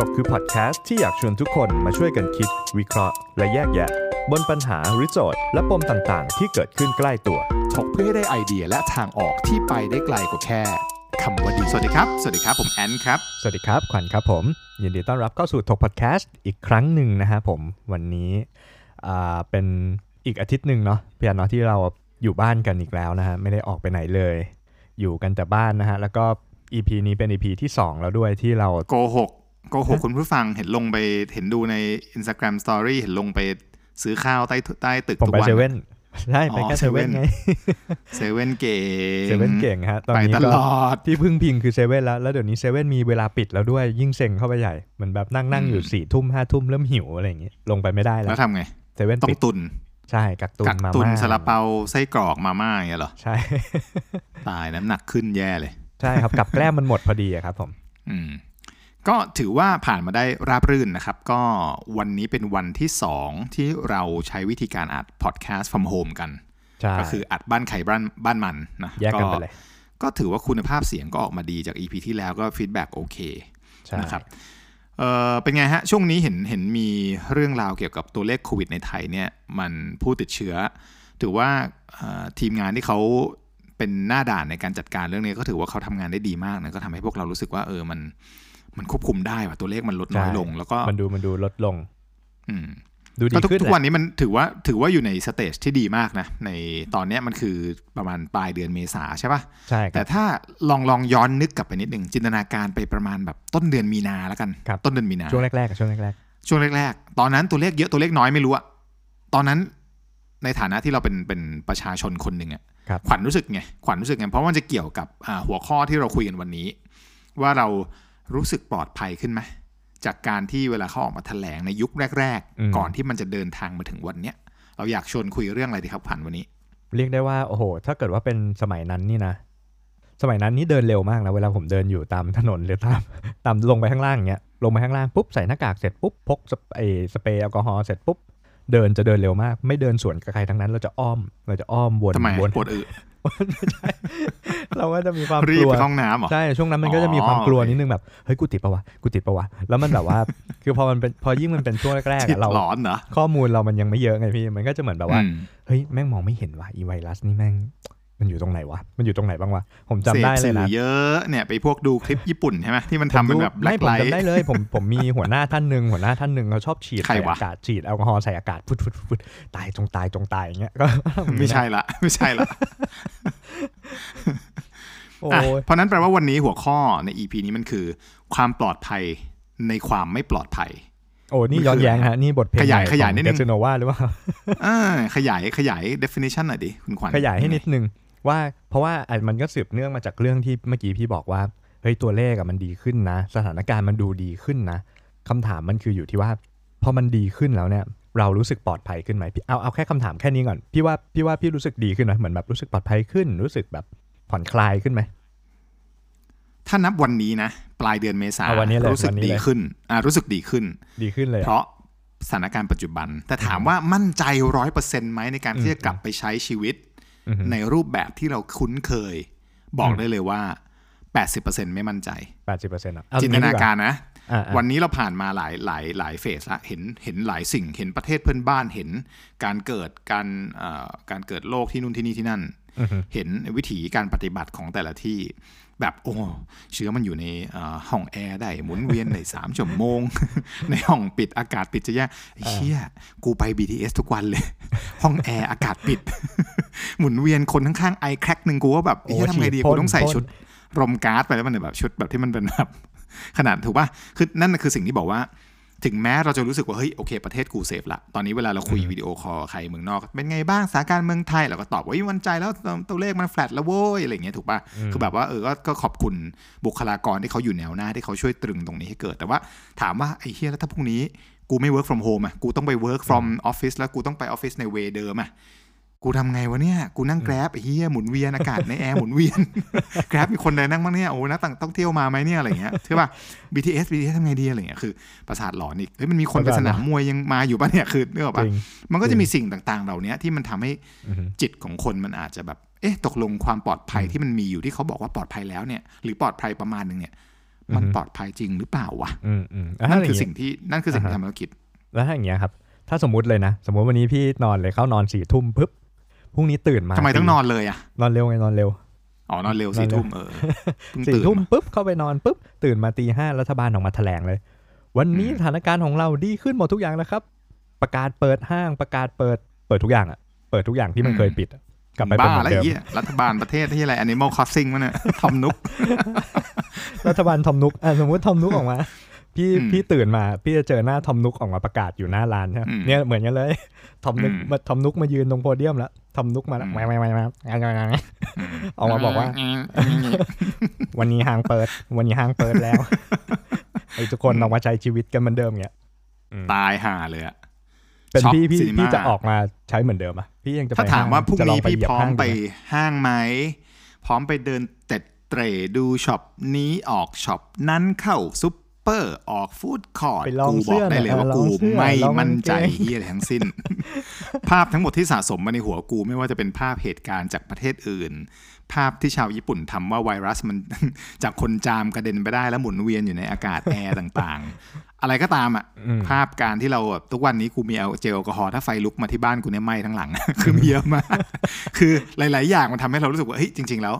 ถกคือพอดแคสต์ที่อยากชวนทุกคนมาช่วยกันคิด วิเคราะห์ และแยกแยะ บนปัญหาหรือโจทย์ และปมต่างๆ ที่เกิดขึ้นใกล้ตัว ถกเพื่อให้ได้ไอเดียและทางออกที่ไปได้ไกลกว่าแค่คำว่าดีสวัสดีครับ สวัสดีครับ ผมแอนครับ สวัสดีครับ ขวัญครับผม ยินดีต้อนรับเข้าสู่ถกพอดแคสต์อีกครั้งหนึ่งนะฮะผมวันนี้อ่าเป็นอีกอาทิตย์หนึ่งเนาะเพียงเนาะที่เราอยู่บ้านกันอีกแล้วนะฮะไม่ได้ออกไปไหนเลย อยู่กันแต่บ้านนะฮะแล้วก็ EP นี้เป็น EP ที่ 2 แล้วด้วยที่เราโกหก โกหกคุณผู้ฟังเห็นลงไปเห็นดูใน Instagram Story เห็นลงไปซื้อข้าวใต้ใต้ตึกผมทุกไปวันเซเว่นใช่ไปอ๋อแค่เซเว่น 7-Eleven ไงเซเว่นเก่งเซเว่นเก่งฮะตอนไปนี้ตก็ลอดที่พึ่งพิงคือเซเว่นแล้วแล้วเดี๋ยวนี้เซเว่นมีเวลาปิดแล้วด้วยยิ่งเซ็งเข้าไปใหญ่เหมือนแบบนั่งนั่งอยู่อืมสี่ทุ่มห้าทุ่มเริ่มหิวอะไรอย่างงี้ลงไปไม่ได้แล้แล้ววทำไงเซเว่นต้อปิดงตุนใช่กักตุนกักมาตุนม่าซาลาเปาไส้กรอกมาม่าอย่างเงี้ยเหรอใช่ ตายน้ำหนักขึ้นแย่เลย ใช่ครับกับแกล้มมันหมดพอดีอะครับผม อืม ก็ถือว่าผ่านมาได้ราบรื่นนะครับ ก็วันนี้เป็นวันที่ 2 ที่เราใช้วิธีการอัดพอดแคสต์ from home กันใช่ก็คืออัดบ้านใครบ้านบ้านมันนะแยกกันไปเลย ก็ถือว่าคุณภาพเสียงก็ออกมาดีจาก EP ที่แล้วก็ฟีดแบ็กโอเคใช่นะครับเออเป็นไงฮะ ช่วงนี้เห็นเห็นมีเรื่องราวเกี่ยวกับตัวเลขโควิดในไทยเนี่ยมันผู้ติดเชื้อ ถือว่าเอ่อทีมงานที่เขาเป็นหน้าด่านในการจัดการเรื่องนี้ก็ถือว่าเขาทำงานได้ดีมากนะก็ทำให้พวกเรารู้สึกว่าเออมัน มันควบคุมได้ว่าตัวเลขมันลดน้อยลง แล้วก็มันดูมันดูลดลง อืมดูดีก็ทุกขึ้นทุกแหวัละนนี้มันถือว่าถือว่าอยู่ในสเตจที่ดีมากนะ ในตอนเนี้ยมันคือประมาณปลายเดือนเมษาใช่ปะใช่คแต่รับถ้าลองลองย้อนนึกกลับไปนิดหนึ่งจินตนาการไปประมาณแบบต้นเดือนมีนาแล้วกันครับต้นเดือนมีนา ช่วงแรกๆอะช่วงแรกช่วงแรกๆ ตอนนั้นตัวเลขเยอะตัวเลขน้อยไม่รู้อะตอนนั้นในฐานะที่เราเป็นเป็นประชาชนคนหนึ่งอะครับขวัญรู้สึกไงขวัญรู้สึกไงเพราะว่ามันจะเกี่ยวกับอ่าหัวข้อที่เราคุยกันวันนี้ ว่าเรา รู้สึกปลอดภัยขึ้นไหมจากการที่เวลาเขาออกมาแถลงในยุคแรกอืมๆก่อนที่มันจะเดินทางมาถึงวันเนี้ยเราอยากชวนคุยเรื่องอะไรดีครับขวัญวันนี้ๆเรียกได้ว่าโอ้โห ถ้าเกิดว่าเป็นสมัยนั้นนี่นะ สมัยนั้นนี่เดินเร็วมากนะเวลาผมเดินอยู่ตามถนนหรือตามตามลงไปข้างล่างอย่างเงี้ยลงไปข้างล่างปุ๊บใส่หน้ากากเสร็จปุ๊บพกสเปไอสเปรย์แอลกอฮอล์เสร็จปุ๊บเดินจะเดินเร็วมาก ไม่เดินสวนกับใครทั้งนั้นเราจะอ้อมเราจะอ้อมวนทำไมวนปวดอึ เราก็จะมีความรีกบลัวไปเข้าห้องน้ำเหรอใช่ช่วงนั้นมันก็จะมีความกลัวอ๋อโอเคนิดนึงแบบเฮ้ยกูติดปะวะกูติดปะวะแล้วมันแบบว่า คือพอมันเป็นพอยิ่งมันเป็นช่วงแรกๆจิตอะเราหลอนเหรอข้อมูลเรามันยังไม่เยอะไงพี่มันก็จะเหมือนแบบว่าอืมเฮ้ยแม่งมองไม่เห็นว่ะอีไวรัสนี่แม่ง มันอยู่ตรงไหนวะ มันอยู่ตรงไหนบ้างวะ ผมจำได้สพเลยสื่นะอเยอะเนี่ยไปพวกดูคลิปญี่ปุ่นใช่ไหมที่มันทำเป็นแบบไม่ผมไลท์จำได้เลย ผมผมมีหัวหน้าท่านหนึ่งหัวหน้าท่านหนึ่งเขาชอบฉีดใครใส่วะอากาศฉีดแอลกอฮอล์ใส่อากาศฟุดฟุดฟุดตายจงตายจงตายอย่างเงี้ยก็ไม่ใช่ละไม่ใช่ละโอ้อะยเพราะนั้นแปลว่าวันนี้หัวข้อใน EP นี้มันคือ ความปลอดภัยในความไม่ปลอดภัยโอ้นี่ย้อนแย้งฮะ นี่บทเพลงขยายขยายนิดนึงเดซโนวาหรือว่าอ่าขยายขยาย definition หน่อยดิ คุณขวัญขยายให้นิดนึง ว่าเพราะว่าอะมันก็สืบเนื่องมาจากเรื่องที่เมื่อกี้พี่บอกว่าเฮ้ยตัวเลขอะมันดีขึ้นนะ สถานการณ์มันดูดีขึ้นนะคำถามมันคืออยู่ที่ว่าพอมันดีขึ้นแล้วเนี่ยเรารู้สึกปลอดภัยขึ้นไหมพี่เอาเอาแค่คำถามแค่นี้ก่อนพี่ว่าพี่ว่าพี่รู้สึกดีขึ้นไหมเหมือนแบบรู้สึกปลอดภัยขึ้น รู้สึกแบบผ่อนคลายขึ้นไหมถ้านับวันนี้นะ ปลายเดือนเมษาเอาวันนี้เลยรู้สึกวันนี้ดีเลยขึ้นอ่ารู้สึกดีขึ้น ดีขึ้นเลย เพอะราะสถานการณ์ปัจจุบัน แต่ถามว่ามั่นใจร้อยเปอร์เซ็นต์ไหมในการที่จะกลับไปใช้ชีวิตอือฮึ ในรูปแบบที่เราคุ้นเคย บอกอืมได้เลยว่า 80%ไม่มั่นใจแปดสิบเปอร์เซ็นต์จินตนาการนะอ่าอ่าวันนี้เราผ่านมาหลายหลายหลายเฟสละเห็นเห็นหลายสิ่งเห็นประเทศเพื่อนบ้านเห็นการเกิดการเอ่อการเกิดโรคที่นู่นที่นี่ที่นั่นอือฮึเห็นวิถีการปฏิบัติของแต่ละที่ แบบโอ้เชื้อมันอยู่ในเอ่อห้องแอร์ได้หมุนเวียนในสามชั่วโมง ในห้องปิดอากาศปิดจะแย่ไอ้เชี่ยกูไป BTS ทุกวันเลย ห้องแอร์อากาศปิด หมุนเวียนคนข้างๆไอแค็กหนึ่งกูว่าแบบโอ้เฮ้ยทำไงดีฉีดกูพ่นต้องใส่พ่นชุดรมก๊าซไปแล้วมันแบบชุดแบบที่มันเป็นแบบขนาดถูกป่ะคือนั่นน่ะคือสิ่งที่บอกว่า ถึงแม้เราจะรู้สึกว่าเฮ้ยโอเคประเทศกู safe ละตอนนี้เวลาเราคุย video call กับใครเมืองนอก เป็นไงบ้างสถานการณ์เมืองไทยเราก็ตอบว่าเฮ้ยวางใจแล้วตัวเลขมันแฟลตแล้วโว้ยอะไรอย่างเงี้ยถูกป่ะคือแบบว่าเออก็ก็ขอบคุณบุคลากรที่เขาอยู่แนวหน้าที่เขาช่วยตรึงตรงนี้ให้เกิด แต่ว่าถามว่าไอ้เฮียแล้วถ้าพรุ่งนี้กูไม่ work from home อะกูต้องไป work from office แล้วกูต้องไปออฟฟิศในเวเดิมอะ กูทำไงวะเนี่ย กูนั่งแกร็บไอ้เฮียหมุนเวียนอากาศในแอร์หมุนเวียนแกร็บมีคนใดนั่งบ้างเนี่ย โอ้นักต้องเที่ยวมาไหมเนี่ยอะไรอย่างเงี้ยใช่ป่ะ BTS BTS ทำไงดีอะไรอย่างเงี้ยคือประสาทหลอนอีกเฮ้ยมันมีคนไปสนามมวยยังมาอยู่ป่ะเนี่ยคือนึกออกจป่ะริงมันก็จะมีสิ่งต่างๆ เหล่านี้ที่มันทำให้อือฮึจิตของคนมันอาจจะแบบ เอ๊ะตกลงความปลอดภัยที่มันมีอยู่ที่เขาบอกว่าปลอดภัยแล้วเนี่ย หรือปลอดภัยประมาณหนึ่งเนี่ย มันอือฮึปลอดภัยจริงหรือเปล่าวะอืมอืมแล้วนั่ถ้านอย่าคืองงี้สิ่งที่นั่นคือสิ่งที่อ่าทำฮะให้เราคิดแล้วถ้าอย่างเงี้ยครับถ้าสมมติเลยนะ สมมติวันนี้พี่นอนเลยเข้านอนสี่ทุ่มปุ๊บ พรุ่งนี้ตื่นมาทำไมต้องนอนเลยอะนอนเร็วไงนอนเร็วอ๋อนอนเร็วนอนสี่เร็วทุ่มเออเพิ่งสี่ตื่นทุ่มมาปุ๊บเข้าไปนอนปุ๊บตื่นมาตีห้ารัฐบาลออกมาแถลงเลย วันนี้อืมสถานการณ์ของเราดีขึ้นหมดทุกอย่างแล้วครับ ประกาศเปิดห้างประกาศเปิดเปิดทุกอย่างอะเปิดทุกอย่างที่มันเคยปิดอะกลับไปเป็นบ้าเหมือแล้วนเดิมไอ้เหี้ยรัฐบาลประเทศที่อะไร Animal Crossing มันเนี่ยทอมนุก รัฐบาลทอมนุกอะสมมติทอมนุกออกมา พี่อืมพี่ตื่นมา พี่จะเจอหน้าทอมนุกออกมาประกาศอยู่หน้าร้านใช่ไหมอืมเนี่ยเหมือนกันเลยทอมนุกอืมมาทอมนุกมายืนตรงโพเดียมแล้วทอมนุกมาแล้วอืมไม่ไม่ไม่ไม่ไม่ออกมาบอกว่าอืมวันนี้ห้างเปิด วันนี้ห้างเปิดแล้วไอ้ทุกคนออกมาใช้ชีวิตกันเหมือนเดิมเงี้ยตายห่าเลยอะเป็นช็อปพี่พี่ซินิม่าพี่จะออกมาใช้เหมือนเดิมอะพี่ยังจะไปถ้าถามว่าพรุ่งจะลอนี้ไปพี่เหยียบพร้อมห้างไปดูหห้างไหมพร้อมไปเดินเต็ดเตร่ดูช็อปนี้ออกช็อปนั้นเข้าซุป เปอร์ ออกฟู้ดคอร์ทไปลองกูบเสื้อกอได้เลยว่าหน่อยกูลองเสื้อไม่ลองมั่นใจกางเกงเฮียอะไรทั้งสิ้น ภาพทั้งหมดที่สะสมมาในหัวกูไม่ว่าจะเป็นภาพเหตุการณ์จากประเทศอื่น ภาพที่ชาวญี่ปุ่นทำว่าไวรัสมันจากคนจามกระเด็นไปได้แล้วหมุนเวียนอยู่ในอากาศแอร์ต่างๆ อะไรก็ตามอะอืมภาพการที่เราแบบทุกวันนี้กูมีเอาเจลแอลกอฮอล์ถ้าไฟลุกมาที่บ้านกูเนี่ยไหม้ทั้งหลัง คือมีเยอะมากคือหลาย ๆ อย่างมันทำให้เรารู้สึกว่าเฮ้ยจริง ๆ แล้ว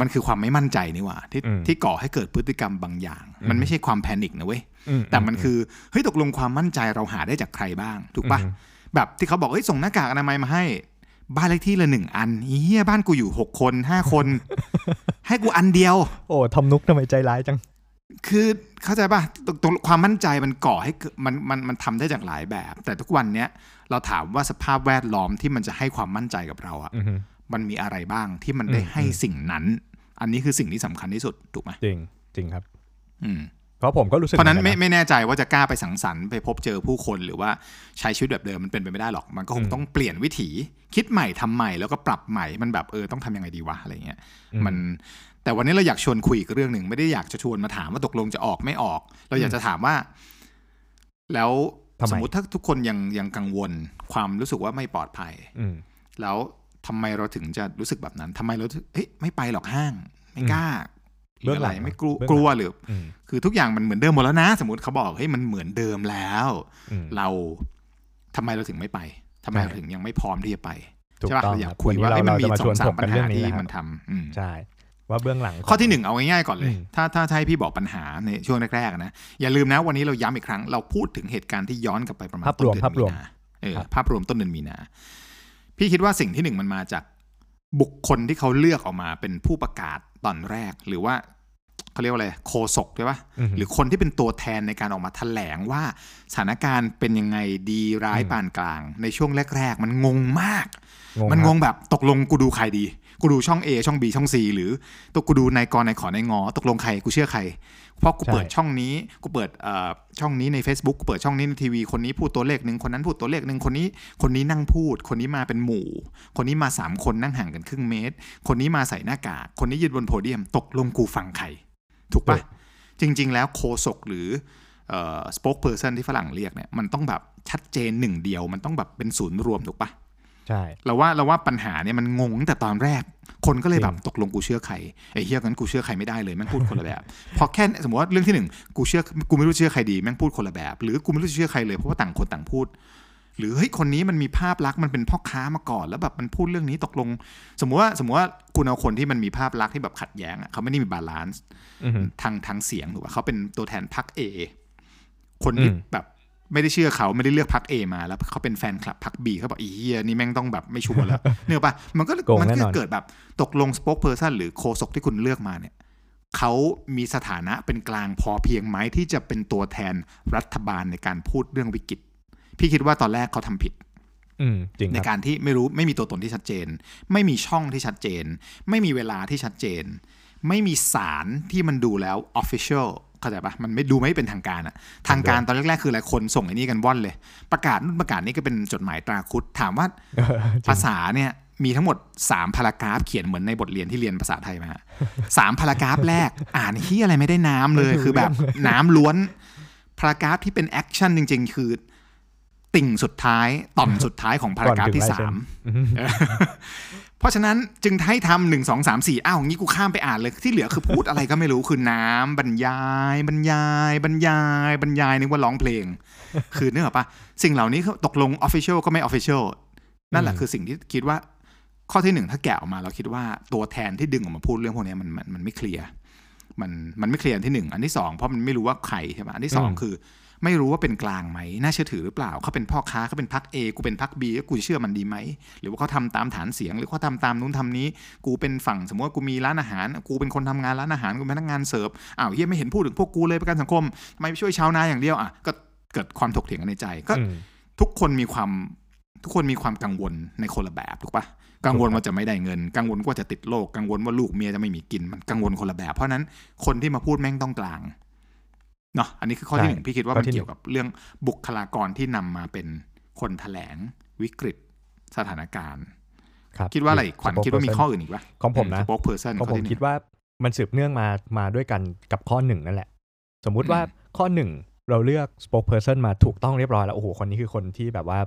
มันคือความไม่มั่นใจนี่หว่าที่อืมที่ก่อให้เกิดพฤติกรรมบางอย่าง มันไม่ใช่ความแพนิคนะเว้ยอืแต่มันคือเฮ้ยตกลงความมั่นใจเราหาได้จากใครบ้าง ถูกปะอืมแบบที่เขาบอกเฮ้ยส่งหน้ากากอนามัยมาให้ บ้านเลขที่ละหนึ่งอันอีเหี้ยบ้านกูอยู่หกคนห้าคน ให้กูอันเดียว โอ้ทอมนุกทำไมใจร้ายจัง คือเข้าใจป่ะตรงตรงความมั่นใจมันก่อให้เกิดมันมันมันทำได้จากหลายแบบ แต่ทุกวันเนี้ยเราถามว่าสภาพแวดล้อมที่มันจะให้ความมั่นใจกับเราอะอือฮึ มันมีอะไรบ้างที่มันได้อืมให้สิ่งนั้น อันนี้คือสิ่งที่สำคัญที่สุดถูกไหมจริงจริงครับ อืมเพราะผมก็รู้สึกเพราะฉะนั้นหอไม่กัไม่แน่ใจว่าจะกล้าไปสังสรรค์ไปพบเจอผู้คนหรือว่าใช้ชีวิตแบบเดิมมันเป็นไปไม่ได้หรอก มันก็คงต้องเปลี่ยนวิถีคิดใหม่ทำใหม่แล้วก็ปรับใหม่มันแบบเออต้องทำยังไงดีวะอะไรเงี้ยอืมมันแต่วันนี้เราอยากชวนคุยอีกเรื่องหนึ่งไม่ได้อยากจะชวนมาถามว่าตกลงจะออกไม่ออก เราอยากจะถามว่า แล้วทำไมสมมติถ้าทุกคนยังยังกังวลความรู้สึกว่าไม่ปลอดภัยอืมแล้ว ทำไมเราถึงจะรู้สึกแบบนั้นทำไมเราถึงเฮ้ยไม่ไปหรอกห้าง ไม่กล้าเบื้องหลังะไรไม่กลัวเบื้องหลังกลัวหรืออืมคือทุกอย่างมันเหมือนเดิมหมดแล้วนะ สมมติเขาบอกเฮ้ยมันเหมือนเดิมแล้วอืมเราทำไมเราถึงไม่ไปทำไมใช่เราถึงยังไม่พร้อมที่จะไปถูกใช่ป่ะต้องเราอยาคกรับคุยวันนี้ว่าเราเอ้ยมันเรามีจะมาสชอวนงสาถมกปักัญนเรื่หาองนี้ที่แหละครับมันทำอืมใช่ว่าเบื้องหลัง ข้อที่หนึ่งเอาง่ายๆก่อนเลยอืมถ้าถ้าถ้าให้พี่บอกปัญหาในช่วงแรกๆนะ อย่าลืมนะวันนี้เราย้ำอีกครั้ง เราพูดถึงเหตุการณ์ที่ย้อนกลับไปประมาณภาพรวมต้นเดือนภาพรวมนาเออครับภาพรวมต้นเดือนมีนา พี่คิดว่าสิ่งที่หนึ่งมันมาจากบุคคลที่เขาเลือกออกมาเป็นผู้ประกาศตอนแรก หรือว่าเขาเรียกว่าอะไรโคศกใช่ปะอืมหรือคนที่เป็นตัวแทนในการออกมาแถลงว่าสถานการณ์เป็นยังไงดีร้ายอืมปานกลาง ในช่วงแรก ๆ มันงงมากงงมันคงรับงแบบตกลงกูดูใครดี กูดูช่อง A ช่อง B ช่อง C หรือตัวกูดูนายกรนายขอนายงอตกลงใครกูเชื่อใคร เพราะกูใช่เปิดช่องนี้กูเปิดเอ่อช่องนี้ใน Facebook กูเปิดช่องนี้ในทีวีคนนี้พูดตัวเลขหนึ่งคนนั้นพูดตัวเลขหนึ่งคนนี้ คนนี้นั่งพูด คนนี้มาเป็นหมู่ คนนี้มาสามคนนั่งห่างกันครึ่งเมตร คนนี้มาใส่หน้ากากคนนี้ยืนบนโพเดียม ตกลงกูฟังใครถูกปะจริง ๆ แล้วโคศกหรือเอ่อ spokesperson ที่ฝรั่งเรียกเนี่ยมันต้องแบบชัดเจนหนึ่งเดียวมันต้องแบบเป็นศูนย์รวมถูกปะ ใช่เราว่าเราว่าปัญหาเนี่ยมันงงตั้งแต่ตอนแรก คนก็เลยแบบจริงตกลงกูเชื่อใครไอ้เฮียงั้นกูเชื่อใครไม่ได้เลยแม่งพูดคนละแบบพอแค่สมมติว่าเรื่องที่หนึ่งกูเชื่อกูไม่รู้เชื่อใครดีแม่งพูดคนละแบบ หรือกูไม่รู้จะเชื่อใครเลยเพราะว่าต่างคนต่างพูด หรือเฮ้ยคนนี้มันมีภาพลักษณ์มันเป็นพ่อค้ามาก่อน แล้วแบบมันพูดเรื่องนี้ตกลง สมมุติว่าสมมติว่าคุณเอาคนที่มันมีภาพลักษณ์ที่แบบขัดแย้งอะเขาไม่ได้มี balance อือฮึทางทางเสียงถูกป่ะเขาเป็นตัวแทนพรรค A คนที่อืมแบบ ไม่ได้เชื่อเขาไม่ได้เลือกพรรค A มาแล้วเขาเป็นแฟนคลับพรรค B เขาบอกไอ้เหี้ยนี่แม่งต้องแบบไม่ sure แล้วนึกออกป่ะมันก็โกงมันแน่ก็นอนเกิดแบบตกลงสป o อ e เพ r ร o ซันหรือโคศกที่คุณเลือกมาเนี่ยเขามีสถานะเป็นกลางพอเพียงไหมที่จะเป็นตัวแทนรัฐบาลในการพูดเรื่องวิกฤต พี่คิดว่าตอนแรกเขาทำผิดอืมจริงในครับการที่ไม่รู้ไม่มีตัวตนที่ชัดเจน ไม่มีช่องที่ชัดเจน ไม่มีเวลาที่ชัดเจน ไม่มีสารที่มันดูแล้ว official เข้าใจปะมันไม่ดูไม่เป็นทางการอะทางการตอนแรกๆ คือหลายคนส่งไอ้นี่กันว่อนเลย ประกาศนู่นประกาศนี่ก็เป็นจดหมายตราคุดถามว่าเออจริงภาษาเนี่ยมีทั้งหมด 3 พารากราฟเขียนเหมือนในบทเรียนที่เรียนภาษาไทยมาสามพารากราฟแรก อ่านที่อะไรไม่ได้น้ำเลยคือแบบน้ำล้วนparagraph ที่เป็น action จริง ๆ คือติ่งสุดท้ายต่อมสุดท้ายของ paragraph ที่ก่อนถึงลายเซ็นสามอือฮึ เออเพราะฉะนั้นจึงให้ทำหนึ่งสองสามสี่อ้าวงี้กูข้ามไปอ่านเลยที่เหลือคือพูดอะไรก็ไม่รู้คือน้ำบรรยาย บรรยาย บรรยาย บรรยายนึกว่าร้องเพลง คือนึกออกปะสิ่งเหล่านี้ตกลง official ก็ไม่ official นั่นแหละคือสิ่งที่คิดว่าข้อที่หนึ่งถ้าแกะออกมาเราคิดว่าตัวแทนที่ดึงออกมาพูดเรื่องพวกนี้มันมันมันไม่ clear มันมันไม่เคลียร์อันที่หนึ่งอันที่สองเพราะมันไม่รู้ว่าใครใช่ไหมอันที่สองคือไม่รู้ว่าเป็นกลางไหมน่าเชื่อถือหรือเปล่าเขาเป็นพ่อค้าเขาเป็นพักเอกูเป็นพักบีกูเชื่อมันดีไหมหรือว่าเขาทำตามฐานเสียง หรือเขาทำตามนู้นทำนี้ กูเป็นฝั่งสมมติว่ากูมีร้านอาหาร กูเป็นคนทำงานร้านอาหารกูเป็นพนักงานเสิร์ฟอ้าวเฮียไม่เห็นพูดถึงพวกกูเลยประกันสังคมทำไมไม่ช่วยชาวนาอย่างเดียวอะก็เกิดความถกเถียงกันในใจก็อืมทุกคนมีความ ทุกคนมีความกังวลในคนละแบบถูกปะกังวลว่าจะไม่ได้เงิน กังวลว่าจะติดโรคกังวลว่าลูกเมียจะไม่มีกินมันกังวลคนละแบบ เพราะฉะนั้นคนที่มาพูดแม่งต้องกลางเนาะอันนี้คือข้อที่หนึ่งพี่คิดว่ามันเกี่ยวกับเรื่องบุคลากรที่นำมาเป็นคนแถลงวิกฤตสถานการณ์ครับคิดว่าอะไรอีกขวัญคิดว่ามีข้ออื่นอีกปะของผมนะสป็อกเพอร์เซนของผมคิดว่ามันสืบเนื่องมามาด้วยกันกับข้อหนึ่งนั่นแหละ สมมุติว่าข้อหนึ่งเราเลือก spokesperson มาถูกต้องเรียบร้อยแล้ว โอ้โห คนนี้คือคนที่แบบว่า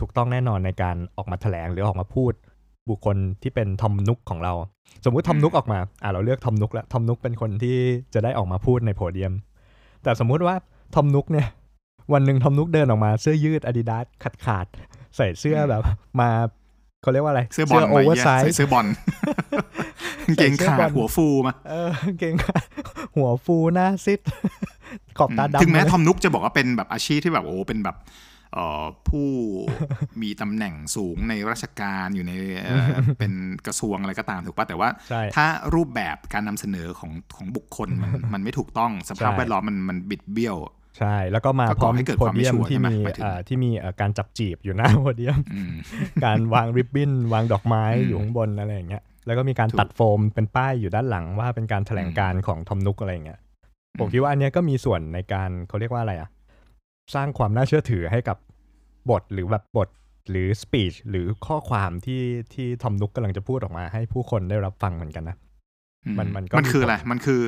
ถูกต้องแน่นอนในการออกมาแถลงหรือออกมาพูดบุคคลที่เป็นทอมนุกของเรา สมมุติทอมนุกออกมาอ่าเราเลือกทอมนุกแล้วทอมนุกเป็นคนที่จะได้ออกมาพูดในโพเดียม แต่สมมุติว่าทอมนุกเนี่ย วันหนึ่งทอมนุกเดินออกมาเสื้อยืดอาดิดาสขาดขาดๆใส่เสื้อแบบมาเขาเรียกว่าอะไร เสื้อบอลโอมาเวอร์เหี้ยไซใส่ส์เสื้อบอลกางเกงใส่เสื้อขาบอดลหัวฟูมาเออเก่งค่ะหัวฟูหน้าซิดขอบตาดำถึงแม้เลยทอมนุกจะบอกว่าเป็นแบบอาชีพที่แบบโอ้เป็นแบบเอ่อ ผู้มีตำแหน่งสูงในราชการอยู่ในเอ่อเป็นกระทรวงอะไรก็ตามถูกป่ะแต่ว่าใช่ถ้ารูปแบบการนำเสนอของของบุคคลมันมันไม่ถูกต้องสภาพใช่แวดล้อมมันมันบิดเบี้ยว ใช่ แล้วก็มาก็พก่ร้ออมให้เกิดโพความไม่เดียมชัวร์ที่ใช่ไหมมีหมายถึงเอ่อที่มีเอ่อการจับจีบอยู่หน้าโพเดียมอืมการวางริบบิ้น วางดอกไม้อืมอยู่ข้างบนอะไรอย่างเงี้ยแล้วก็มีการถูกตัดโฟมเป็นป้ายอยู่ด้านหลังว่าเป็นการแถลงการณ์ของทอมนุกอะไรอย่างเงี้ยผมอืมคิดว่าอันเนี้ยก็มีส่วนในการเขาเรียกว่าอะไรอะ สร้างความน่าเชื่อถือให้กับบทหรือแบบบทหรือสปีชหรือข้อความที่ที่ทอมนุกกำลังจะพูดออกมา ให้ผู้คนได้รับฟังเหมือนกันนะอืมันมันก็มันคือมีผลอะไร มันคือ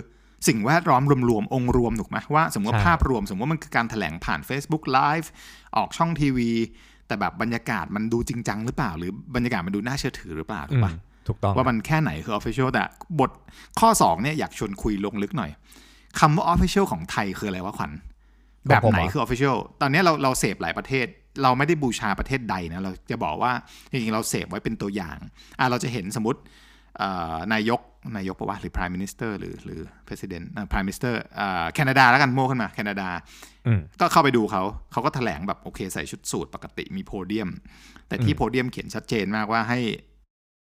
สิ่งแวดล้อมรวมๆ องค์รวมถูกไหมว่าสมมติว่าใช่ภาพรวม สมมติว่ามันคือการแถลงผ่าน Facebook Live ออกช่องทีวี แต่แบบบรรยากาศมันดูจริงจังหรือเปล่า หรือบรรยากาศมันดูน่าเชื่อถือหรือเปล่าถูอืกมปะถูกต้องว่ามันแค่ไหนคือ official แต่บทข้อ 2 เนี่ยอยากชวนคุยลงลึกหน่อยคำว่า official ของไทยคืออะไรวะขวัญ แบบไหนคือ official ตอนนี้เราเราเสพหลายประเทศ เราไม่ได้บูชาประเทศใดนะเราจะบอกว่าจริงๆเราเสพไว้เป็นตัวอย่างอะเราจะเห็นสมมติเอ่อนายกนายกปะวะหรือ prime minister หรือหรือ president อ่า prime minister อ่าแคนาดาแล้วกันโม่ขึ้นมาแคนาดาอืมก็เข้าไปดูเขา เขาก็แถลงแบบโอเคใส่ชุดสูทปกติมีโพเดียม แต่ที่อืมโพเดียมเขียนชัดเจนมากว่าให้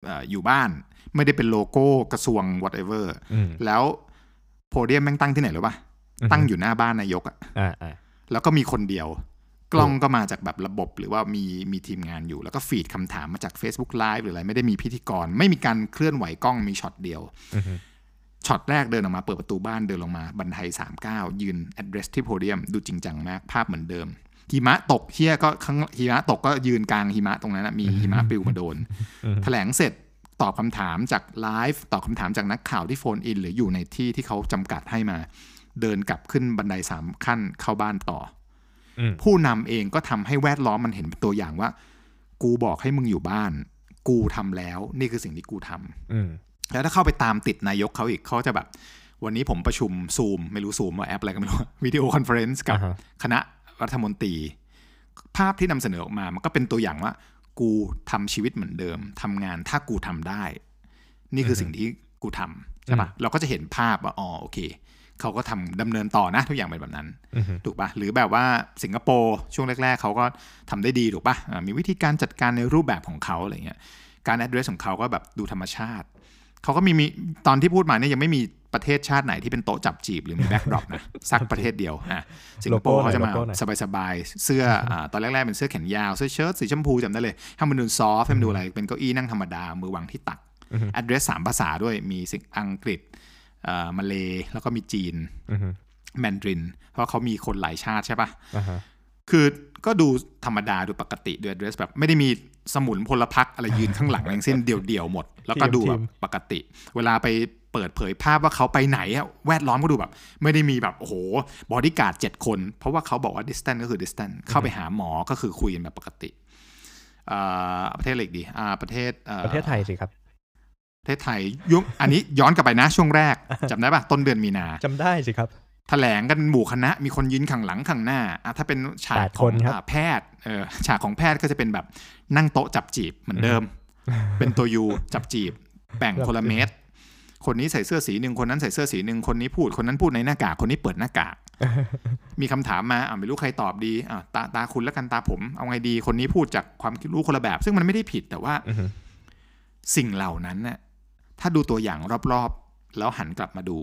เอ่ออยู่บ้านไม่ได้เป็นโลโก้กระทรวง whatever อืมแล้วโพเดียมแม่งตั้งที่ไหนรู้ปะ ตั้งอยู่หน้าบ้านนายกอะอ่าอ่าแล้วก็มีคนเดียว กล้องก็มาจากแบบระบบหรือว่ามีมีทีมงานอยู่ แล้วก็ feed คำถามมาจาก Facebook Live หรืออะไรไม่ได้มีพิธีกร ไม่มีการเคลื่อนไหวกล้องมีช็อตเดียวอือฮึช็อตแรกเดินออกมาเปิดประตูบ้านเดินลงมาบันไดสามก้าวยืน address ที่โพเดียมดูจริงจังมากภาพเหมือนเดิมหิมะตกเหี้ยก็ข้างหิมะตกก็ยืนกลางหิมะตรงนั้นนะมีหิมะปลิวมาโดนอือฮึแถลงเสร็จตอบคำถามจากไลฟ์ตอบคำถามจากนักข่าวที่โฟนอิน หรืออยู่ในที่ที่เขาจำกัดให้มา เดินกลับขึ้นบันไดสามขั้นเข้าบ้านต่ออืมผู้นำเองก็ทำให้แวดล้อมมันเห็นเป็นตัวอย่างว่า กูบอกให้มึงอยู่บ้าน กูทำแล้ว นี่คือสิ่งที่กูทำอืมแล้วถ้าเข้าไปตามติดนายกเขาอีกเขาจะแบบ วันนี้ผมประชุมซูมไม่รู้ซูมว่าแอปอะไรก็ไม่รู้ video conference กับอ่าฮะคณะรัฐมนตรี ภาพที่นำเสนอออกมา มันก็เป็นตัวอย่างว่า กูทำชีวิตเหมือนเดิมทำงานถ้ากูทำได้ นี่คือสิ่งที่กูทำใช่ปะเราก็จะเห็นภาพว่าอ๋อโอเค เขาก็ทำดำเนินต่อนะ ทุกอย่างเป็นแบบนั้นอือฮึถูกปะหรือแบบว่าสิงคโปร์ช่วงแรก ๆ เขาก็ทำได้ดีถูกปะอ่ามีวิธีการจัดการในรูปแบบของเขาอะไรเงี้ยการ address ของเขาก็แบบดูธรรมชาติ เขาก็มีมีตอนที่พูดมาเนี่ยยังไม่มีประเทศชาติไหนที่เป็นโต๊ะจับจีบหรือมี backdrop นะสักประเทศเดียวอะสิงคโปร์โลโก้หน่อยเขาจะมาโลโก้หน่อยสบายๆ เสื้ออ่าตอนแรกๆเป็นเสื้อแขนยาว เสื้อเชิ้ตสีชมพูจำได้เลยให้มันดู soft ให้มันดูอะไรเป็นเก้าอี้นั่งธรรมดา มือวางที่ตัก address สามภาษาด้วยมีสิงอังกฤษเอ่อ มาเลแล้วก็มีจีนอือฮึแมนดริน เพราะเขามีคนหลายชาติใช่ปะอ่าฮะคือก็ดูธรรมดาดูปกติดู address แบบไม่ได้มีสมุนพลพรรคอะไรยืนข้างหลังอะไรทั้งสิ้นเดี่ยวๆหมด แล้วก็ดูแบบปกติ เวลาไปเปิดเผยภาพว่าเขาไปไหนอะแวดล้อมก็ดูแบบ ไม่ได้มีแบบโอ้โหบอดี้การ์ดเจ็ดคน เพราะว่าเขาบอกว่า distance ก็คือ distance เข้าไปหาหมอก็คือคุยกันแบบปกติอ่าประเทศอะไรอีกดีอ่าประเทศอ่อประเทศไทยสิครับประเทศไทยยุคอันนี้ย้อนกลับไปนะช่วงแรกจำได้ปะต้นเดือนมีนาจำได้สิครับแถลงกันหมู่คณะมีคนยืนข้างหลังข้างหน้าอะถ้าเป็นฉากแปดของคนครับอ่าแพทย์เออฉากของแพทย์ก็จะเป็นแบบนั่งโต๊ะจับจีบเหมือนเดิม เป็นตัวยูจับจีบแบ่งคนละเมตร คนนี้ใส่เสื้อสีหนึ่งคนนั้นใส่เสื้อสีหนึ่งคนนี้พูดคนนั้นพูดในหน้ากากคนนี้เปิดหน้ากากมีคำถามมาอ่าไม่รู้ใครตอบดีอ่าตาตาคุณแล้วกันตาผม เอาไงดีคนนี้พูดจากความรู้คนละแบบ ซึ่งมันไม่ได้ผิดแต่ว่าอือฮึสิ่งเหล่านั้นน่ะ ถ้าดูตัวอย่างรอบๆ แล้วหันกลับมาดู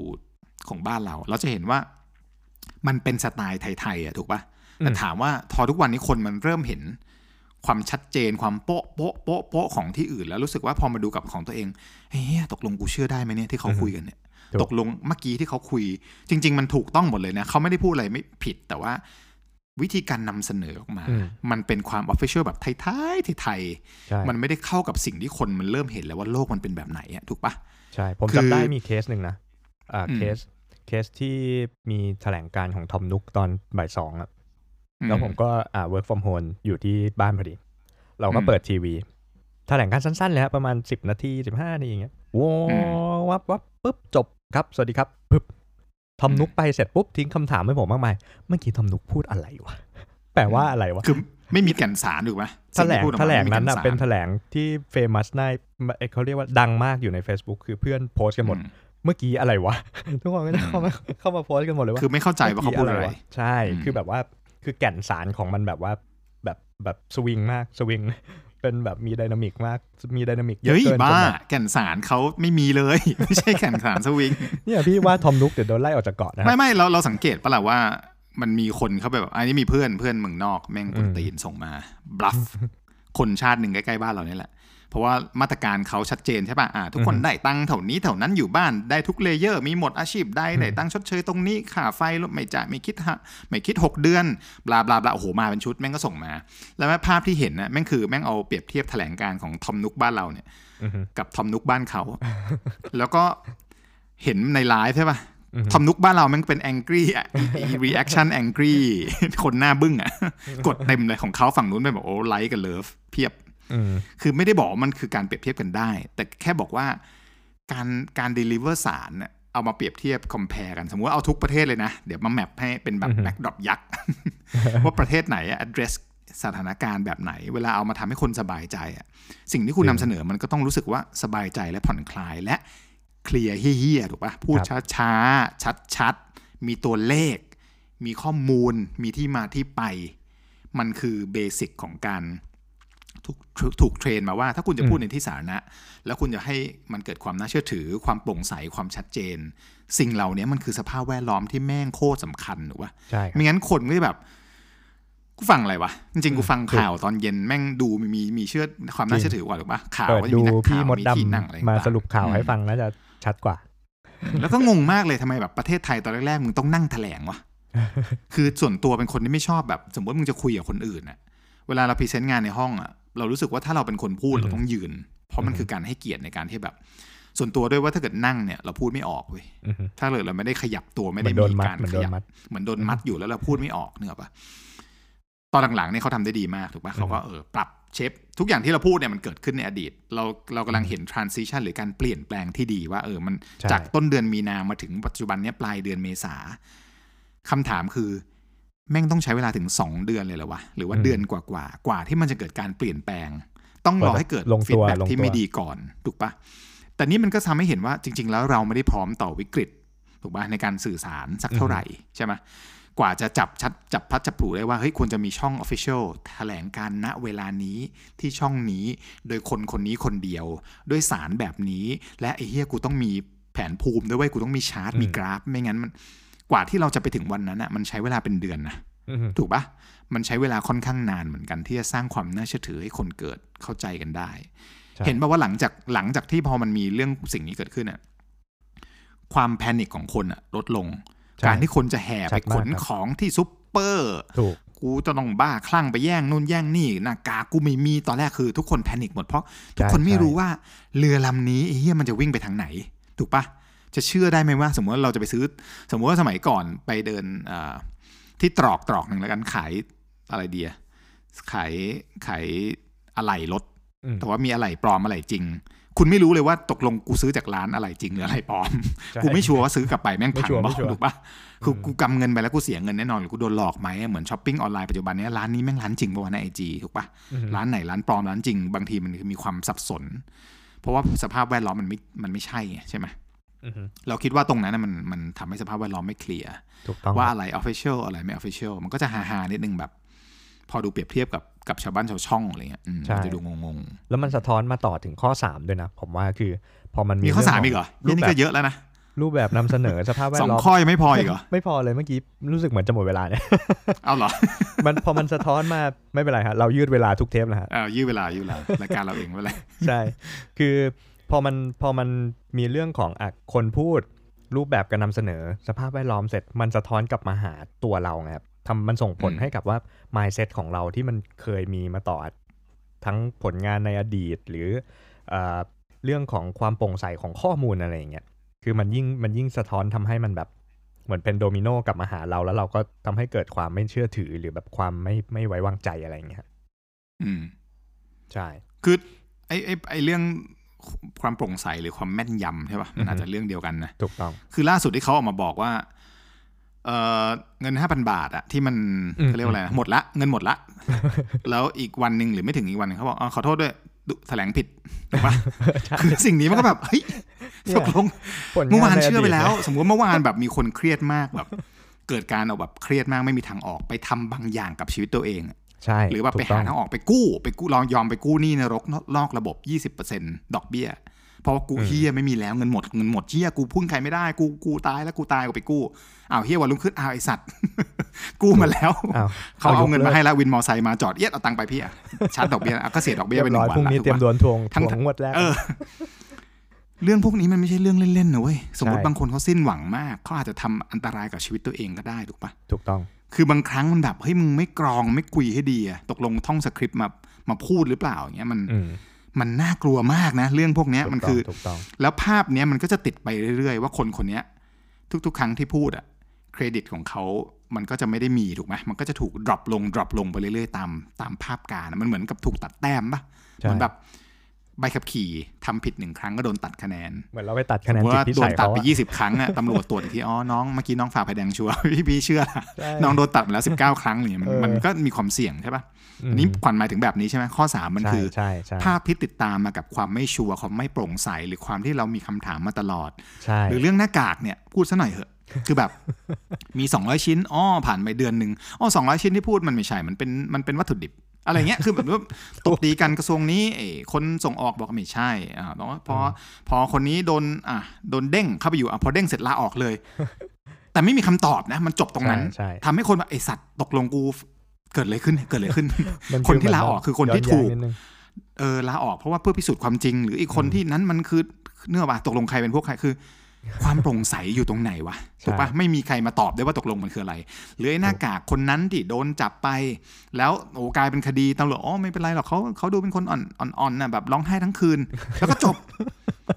ของบ้านเรา เราจะเห็นว่ามันเป็นสไตล์ไทยๆอะถูกปะแต่ถามว่าพอทุกวันนี้คนมันเริ่มเห็นความชัดเจนความโป๊ะโป๊ะโป๊ะโป๊ะของที่อื่น แล้วรู้สึกว่าพอมาดูกับของตัวเองเฮ้ยตกลงกูเชื่อได้ไหมเนี่ยที่เขาคุยกันเนี่ยถูกตกลงเมื่อกี้ที่เขาคุย จริง ๆ มันถูกต้องหมดเลยนะเขาไม่ได้พูดอะไรไม่ผิดแต่ว่า วิธีการนำเสนอออกมาอืมมันเป็นความ official แบบไทยๆไทยๆใช่มันไม่ได้เข้ากับสิ่งที่คนมันเริ่มเห็นแล้วว่าโลกมันเป็นแบบไหนอะถูกปะใช่ ผมคือจำได้มีเคสหนึ่งนะอ่าอืมเคสเคสที่มีแถลงการของทอมนุกตอนบ่ายสองอะแล้วผมก็อ่า work from home อยู่ที่บ้านพอดี เราก็อืมเปิดทีวีแถลงการสั้นๆเลยฮะประมาณสิบนาทีสิบห้านาทีอย่างเงี้ยว้าอืวับวับปุ๊บจบครับ สวัสดีครับปุ๊บ ทอมนุกไปเสร็จปุ๊บทิ้งคำถามให้ผมมากมายเมื่อกี้ทอมนุกพูดอะไรวะแปลว่าอะไรวะคือไม่มีแก่นสารถูกปะแถลงสิ่ที่พูดออกแถมาลงไม่มีนั้นก่อะสารเป็นแถลงที่เฟมัสได้เอ่อเขาเรียกว่าดังมากอยู่ใน Facebook คือเพื่อนโพสต์กันหมดอืเมื่อกี้อะไรวะ ทุกคนก็จะเข้ามาเข้ามาโพสต์กันหมดเลยว่าคือไม่เข้าใจว่าเขาพูดอะไรวใช่อืมคือแบบว่าคือแก่นสารของมันแบบว่าแบบแบบสวิงมากสวิง เป็นแบบมี dynamic มาก มี dynamic เยอะเฮ้ยเกินจนบ้าแบบแก่นสารเขาไม่มีเลย ไม่ใช่แก่นสารสวิงเนี่ยพี่ว่าทอมนุกเดี๋ยวโดนไล่ออกจากเกาะนะคไม่รับไม่เราเราสังเกตปะล่ะว่า มันมีคนเขาแบบอันนี้มีเพื่อนเพื่อนเมืองนอกแม่งอืมคนตีนส่งมาbluff คนชาติหนึ่งใกล้ๆบ้านเรานี่แหละ เพราะว่ามาตรการเขาชัดเจนใช่ป่ะอ่าทุกคนได้ตังค์เท่านี้เท่านั้นอยู่บ้านได้ทุก layer มีหมดอาชีพได้ได้ตังค์ชดเชยตรงนี้ค่าไฟลดไม่จ่ายไม่คิดฮะไม่คิด 6 เดือน blah blah blah โอ้โหมาเป็นชุดแม่งก็ส่งมา แล้วภาพที่เห็นนะแม่งคือแม่งเอาเปรียบเทียบแถลงการของทอมนุกบ้านเราเนี่ยอือฮึกับทอมนุกบ้านเขา แล้วก็เห็นในไลฟ์ใช่ป่ะอือฮึทอมนุกบ้านเราแม่งเป็น angry อะ reaction angry คนหน้าบึ้งอะ กดเต็มเลยของเขาฝั่งนู้นไปบอกโอ้ไลค์กับเลิฟเพียบอืม คือไม่ได้บอกว่ามันคือการเปรียบเทียบกันได้ แต่แค่บอกว่าการการ deliver สารน่ะเอามาเปรียบเทียบ compare กัน สมมติว่าเอาทุกประเทศเลยนะ เดี๋ยวมาแมปให้เป็นแบบ backdrop ยักษ์ ว่าประเทศไหนอะ address สถานการณ์แบบไหน เวลาเอามาทำให้คนสบายใจอะสิ่งที่คุณนำเสนอมันก็ต้องรู้สึกว่าสบายใจและผ่อนคลายและเคลียร์เฮี้ยๆถูกปะพูดครับช้าๆ ชัดๆ มีตัวเลข มีข้อมูล มีที่มาที่ไป มันคือเบสิกของการ ถูกถูกถูกเทรนมาว่าถ้าคุณจะพูดในที่สาธารณะ แล้วคุณจะให้มันเกิดความน่าเชื่อถือ ความโปร่งใสความชัดเจน สิ่งเหล่านี้มันคือสภาพแวดล้อมที่แม่งโคตรสำคัญถูกปะใช่ครับไม่งั้นคนก็จะแบบกูฟังอะไรวะ จริงๆ กูฟังข่าวตอนเย็นแม่งดูมีมีมีเชื่อความน่าเชื่อถือกว่าถูกปะข่าวเปิดก็จะดูมีนักพี่ข่าวมดมีดที่นั่งอะไรำมาต่งๆสรุปข่าวให้อืมฟังน่าจะชัดกว่า แล้วก็งงมากเลยทำไมแบบประเทศไทยตอนแรกๆมึงต้องนั่งแถลงวะคือส่วนตัวเป็นคนที่ไม่ชอบแบบ สมมติมึงจะคุยกับคนอื่นอะเวลาเราพรีเซนต์งานในห้องอะ เรารู้สึกว่าถ้าเราเป็นคนพูดเราต้องยืน เพราะมันคือการให้เกียรติในการที่แบบ ส่วนตัวด้วยว่าถ้าเกิดนั่งเนี่ย เราพูดไม่ออกเว้ยอือฮึถ้าเกิดเราไม่ได้ขยับตัวไม่เหมืได้อนโดนมีมัดการเหมือนขโดนยับมัดเหมือนโดนมัดอยู่แล้วเราพูดไม่ออกเนกอะปะตอนหลังๆเนี่ยเขาทำได้ดีมากถูกปะเขาก็เออปรับเชฟทุกอย่างที่เราพูดเนี่ยมันเกิดขึ้นในอดีต เราเรากำลังเห็น transition หรือการเปลี่ยนแปลงที่ดีว่าเออมันใช่จากต้นเดือนมีนามาถึงปัจจุบันเนี้ยปลายเดือนเมษาคำถามคือ แม่งต้องใช้เวลาถึงสองเดือนเลยเหรอวะ หรือว่าเดือนกว่ากว่าๆกว่าที่มันจะเกิดการเปลี่ยนแปลง ต้องรอให้เกิดลงตัวฟีดแบ็ลงที่ตัวไม่ดีก่อน ถูกปะแต่นี่มันก็ทำให้เห็นว่าจริง ๆ แล้วเราไม่ได้พร้อมต่อวิกฤต ถูกปะในการสื่อสารสักเท่าไหร่ใช่ไหมกว่าจะจับชัดจับพัดจับปลูได้ว่าเฮ้ยควรจะมีช่อง Official แถลงการณเวลานี้ที่ช่องนี้โดยคนคนนี้คนเดียว ด้วยสารแบบนี้ และไอ้เฮียกูต้องมีแผนภูมิด้วยเวยกูต้องมีชาร์ตมีกราฟ ไม่งั้นมัน กว่าที่เราจะไปถึงวันนั้นอะมันใช้เวลาเป็นเดือนนะอือฮึถูกปะมันใช้เวลาค่อนข้างนานเหมือนกันที่จะสร้างความน่าเชื่อถือให้คนเกิดเข้าใจกันได้ใช่เห็นป่าว่าหลังจากหลังจากที่พอมันมีเรื่องสิ่งนี้เกิดขึ้นอะความ panic ของคนอะลดลงใช่การที่คนจะแห่ชัไปดมากขนครับของที่ซุปเปอร์ถูกกูจะต้องบ้าคลั่งไปแย่งนู่นแย่งนี่หน้ากากกูไม่มีตอนแรกคือ ทุกคน panic หมดเพราะทุกคนใช่ไม่ใช่รู้ว่าเรือลำนี้ไอ้เหี้ยมันจะวิ่งไปทางไหน ถูกปะ จะเชื่อได้ไหมว่า สมมติว่าเราจะไปซื้อ สมมติว่าสมัยก่อนไปเดินอ่าที่ตรอกตรอกหนึ่งแล้วกันขายอะไรเดียขายขายอะไหล่รถอืมแต่ว่ามีอะไหล่ปลอมอะไหล่จริง คุณไม่รู้เลยว่าตกลงกูซื้อจากร้านอะไรจริงหรืออะไรปลอมใช่กูไม่ชัวร์ว่าซื้อกลับไปแม่งไม่พังชัวร์บอไม่ชัวร์ถูกปะคือกูกำเงินไปแล้วกูเสียเงินแน่นอนหรือกูโดนหลอกไหมเหมือนช้อปปิ้งออนไลน์ปัจจุบันเนี้ยร้านนี้แม่งร้านจริงปะวะในไอจีถูกปะร้านไหนร้านปลอมร้านจริง บางทีมันมีความสับสน เพราะว่าสภาพแวดล้อมมันไม่มันไม่ใช่ไงใช่ไหมอือฮึ เราคิดว่าตรงนั้นนะมันมันทำให้สภาพแวดล้อมไม่เคลียร์ถูกต้องว่าอะไร official อะไรไม่ official มันก็จะฮาๆนิดนึงแบบ พอดูเปรียบเทียบกับกับชาวบ้านชาวช่องอะไรเงี้ยอืมใช่มันจะดูงงแล้วมันสะท้อนมาต่อถึงข้อ 3 ด้วยนะ ผมว่าคือพอมันๆมีมีข้อเรื่งสามขงอีกเหรอรูนี่ปนี่แบก็บเยอะแล้วนะรูปแบบนำเสนอสภาพแวดสองล้อมข้อยังไม่พออีกเหรอไม่พอเลยเมื่อกี้รู้สึกเหมือนจะหมดเวลาเนี่ยเอาเหรอมันพอมันสะท้อนมาไม่เป็นไรครับเรายืดเวลาทุกเทปนะฮะเอายืดเวลายืดเวลารายการเราเองไม่เป็นไรใช่ คือ พอมันพอมันมีเรื่องของอะคนพูดรูปแบบการนำเสนอ สภาพแวดล้อมเสร็จมันสะท้อนกลับมาหาตัวเราไงครับทำมันส่งผลให้กับว่า mindset ของเราที่มันเคยมีมาต่อทั้งผลงานในอดีตหรือเออเรื่องของความโปร่งใสของข้อมูลอะไรอย่างเงี้ยคือมันยิ่งมันยิ่งสะท้อนทำให้มันแบบเหมือนเป็นโดมิโนกลับมาหาเราแล้วเราก็ทำให้เกิดความไม่เชื่อถือหรือแบบความไม่ไม่ไว้วางใจอะไรอย่างเงี้ยครับอืม ใช่ คือไอ้ไอ้ไอ้เรื่อง ความโปร่งใสหรือความแม่นยำใช่ป่ะมันอาจจะเรื่องเดียวกันนะถูกต้องคือล่าสุดที่เขาออกมาบอกว่าเออเงินห้าพันบาทอะที่มันอืมเขาเรียกว่าอะไรนะหมดละเงินหมดละ แล้วอีกวันหนึ่งหรือไม่ถึงอีกวันหนึงเขาบอกอ๋อขอโทษด้วยดูแถลงผิดถูกปะใช่คือสิ่งนี้มันก็แบบเฮ้ยเนี่ยตกลงผลงเมื่อวานใเชื่อไปดีตแล้วนะสมมติเมื่อวานแบบมีคนเครียดมากแบบ เกิดการเอาแบบเครียดมากไม่มีทางออกไปทำบางอย่างกับชีวิตตัวเองอะ ใช่หรือแบบไปถูกต้หางทางออกไปกู้ ไปกู้ลองยอมไปกู้หนี้นรกนอกระบบ 20%ดอกเบี้ยเพราะว่ากูอืมเฮียไม่มีแล้วเงินหมดเงินหมดเฮียกูพึ่งใครไม่ได้กูกูตายแล้วกูตายกูไปกู้อ้าวเฮียวันรุ่งขึ้นอ้าวไอสัตว์ กู้มาแล้วอ้าวเขาเอาเงินยกลิมากให้แล้ววินมอไซค์มาจอดเอียดเอาตังค์ไปพี่อะชาร์จดอกเบี้ยอะก็เสียดอกเบี้ยเรียไปบหนึ่ร้อยงวันพรุ่งละนี้ถูกเตรียมปะโดนทวงทั้งทวงงวดแรกเออเรื่องพวกนี้มันไม่ใช่เรื่องเล่นๆนะเว้ยสมมติใช่บางคนเขาสิ้นหวังมากเขาอาจจะทำอันตรายกับชีวิตตัวเองก็ได้ถูกปะถูกต้อง คือบางครั้งมันแบบเฮ้ยมึงไม่กรองไม่คุยให้ดีอะตกลงท่องสคริปต์มามาพูดหรือเปล่าอย่างเงี้ยมันอืมมันน่ากลัวมากนะ เรื่องพวกเนี้ยถูกมันต้คือถูกต้องแล้วภาพเนี้ยมันก็จะติดไปเรื่อยๆ ว่าคนคนเนี้ยทุกๆ ครั้งที่พูดอะเครดิตของเขามันก็จะไม่ได้มีถูกไหมมันก็จะถูก drop ลง drop ลงไปเรื่อยๆ ตามตามภาพการอะมันเหมือนกับถูกตัดแต้มปะใช่เหมือนแบบ ใบขับขี่ทำผิดหนึ่งครั้งก็โดนตัดคะแนน เหมือนเราไปตัดคะแนนเพราะจิตว่าพิโดสันยตัดเขาไปอะยี่สิบครั้งอะตำรวจตรวจอีกทีอ๋อน้องเมื่อกี้น้องฝ่าไฟแดงชัวร์พี่พี่เชื่อละใช่น้องโดนตัดมาแล้วสิบเก้าครั้งเนี่ยมันเออมันก็มีความเสี่ยงใช่ปะอืมอันนี้ขวัญหมายถึงแบบนี้ใช่ไหมข้อสามมันใช่คือใช่ใช่ภาพที่ติดตามมากับความไม่ชัวร์ความไม่โปร่งใสหรือความที่เรามีคำถามมาตลอดใช่หรือเรื่องหน้ากากเนี่ยพูดซะหน่อยเหอะคือแบบมี 200 ชิ้น อ้อ ผ่านไปเดือนหนึ่งอ้อ200 ชิ้นที่พูดมันไม่ใช่ มันเป็น มันเป็นวัตถุดิบ อะไรเงี้ยคือแบบว่าตบตีกันกระทรวงนี้เอ้คนส่งออกบอกว่าไม่ใช่อ่าแต่ว่าพอพอคนนี้โดนอะโดนเด้งเข้าไปอยู่อะพอเด้งเสร็จลาออกเลย แต่ไม่มีคำตอบนะ มันจบตรงนั้นใช่ทำให้คนว่าไอสัตว์ตกลงกูเกิดอะไรขึ้นเกิดอะไรขึ้นมัคนที่ลาออกคือคนที่ย้ถูกแย้งนิดนึงเออลาออกเพราะว่าเพื่อพิสูจน์ความจริง หรืออีกคนที่นั้นมันคือเนื้อว่าตกลงใครเป็นพวกใครคือ ความโปร่งใสอยู่ตรงไหนวะถูกปะไม่มีใครมาตอบได้ว่าตกลงมันคืออะไรหรือไอ้หน้ากากคนนั้นที่โดนจับไป แล้วโอ้กลายเป็นคดีตำรวจอ๋อไม่เป็นไรหรอกเขาเขาดูเป็นคนอ่อนอ่อนๆนะแบบร้องไห้ทั้งคืน แล้วก็จบ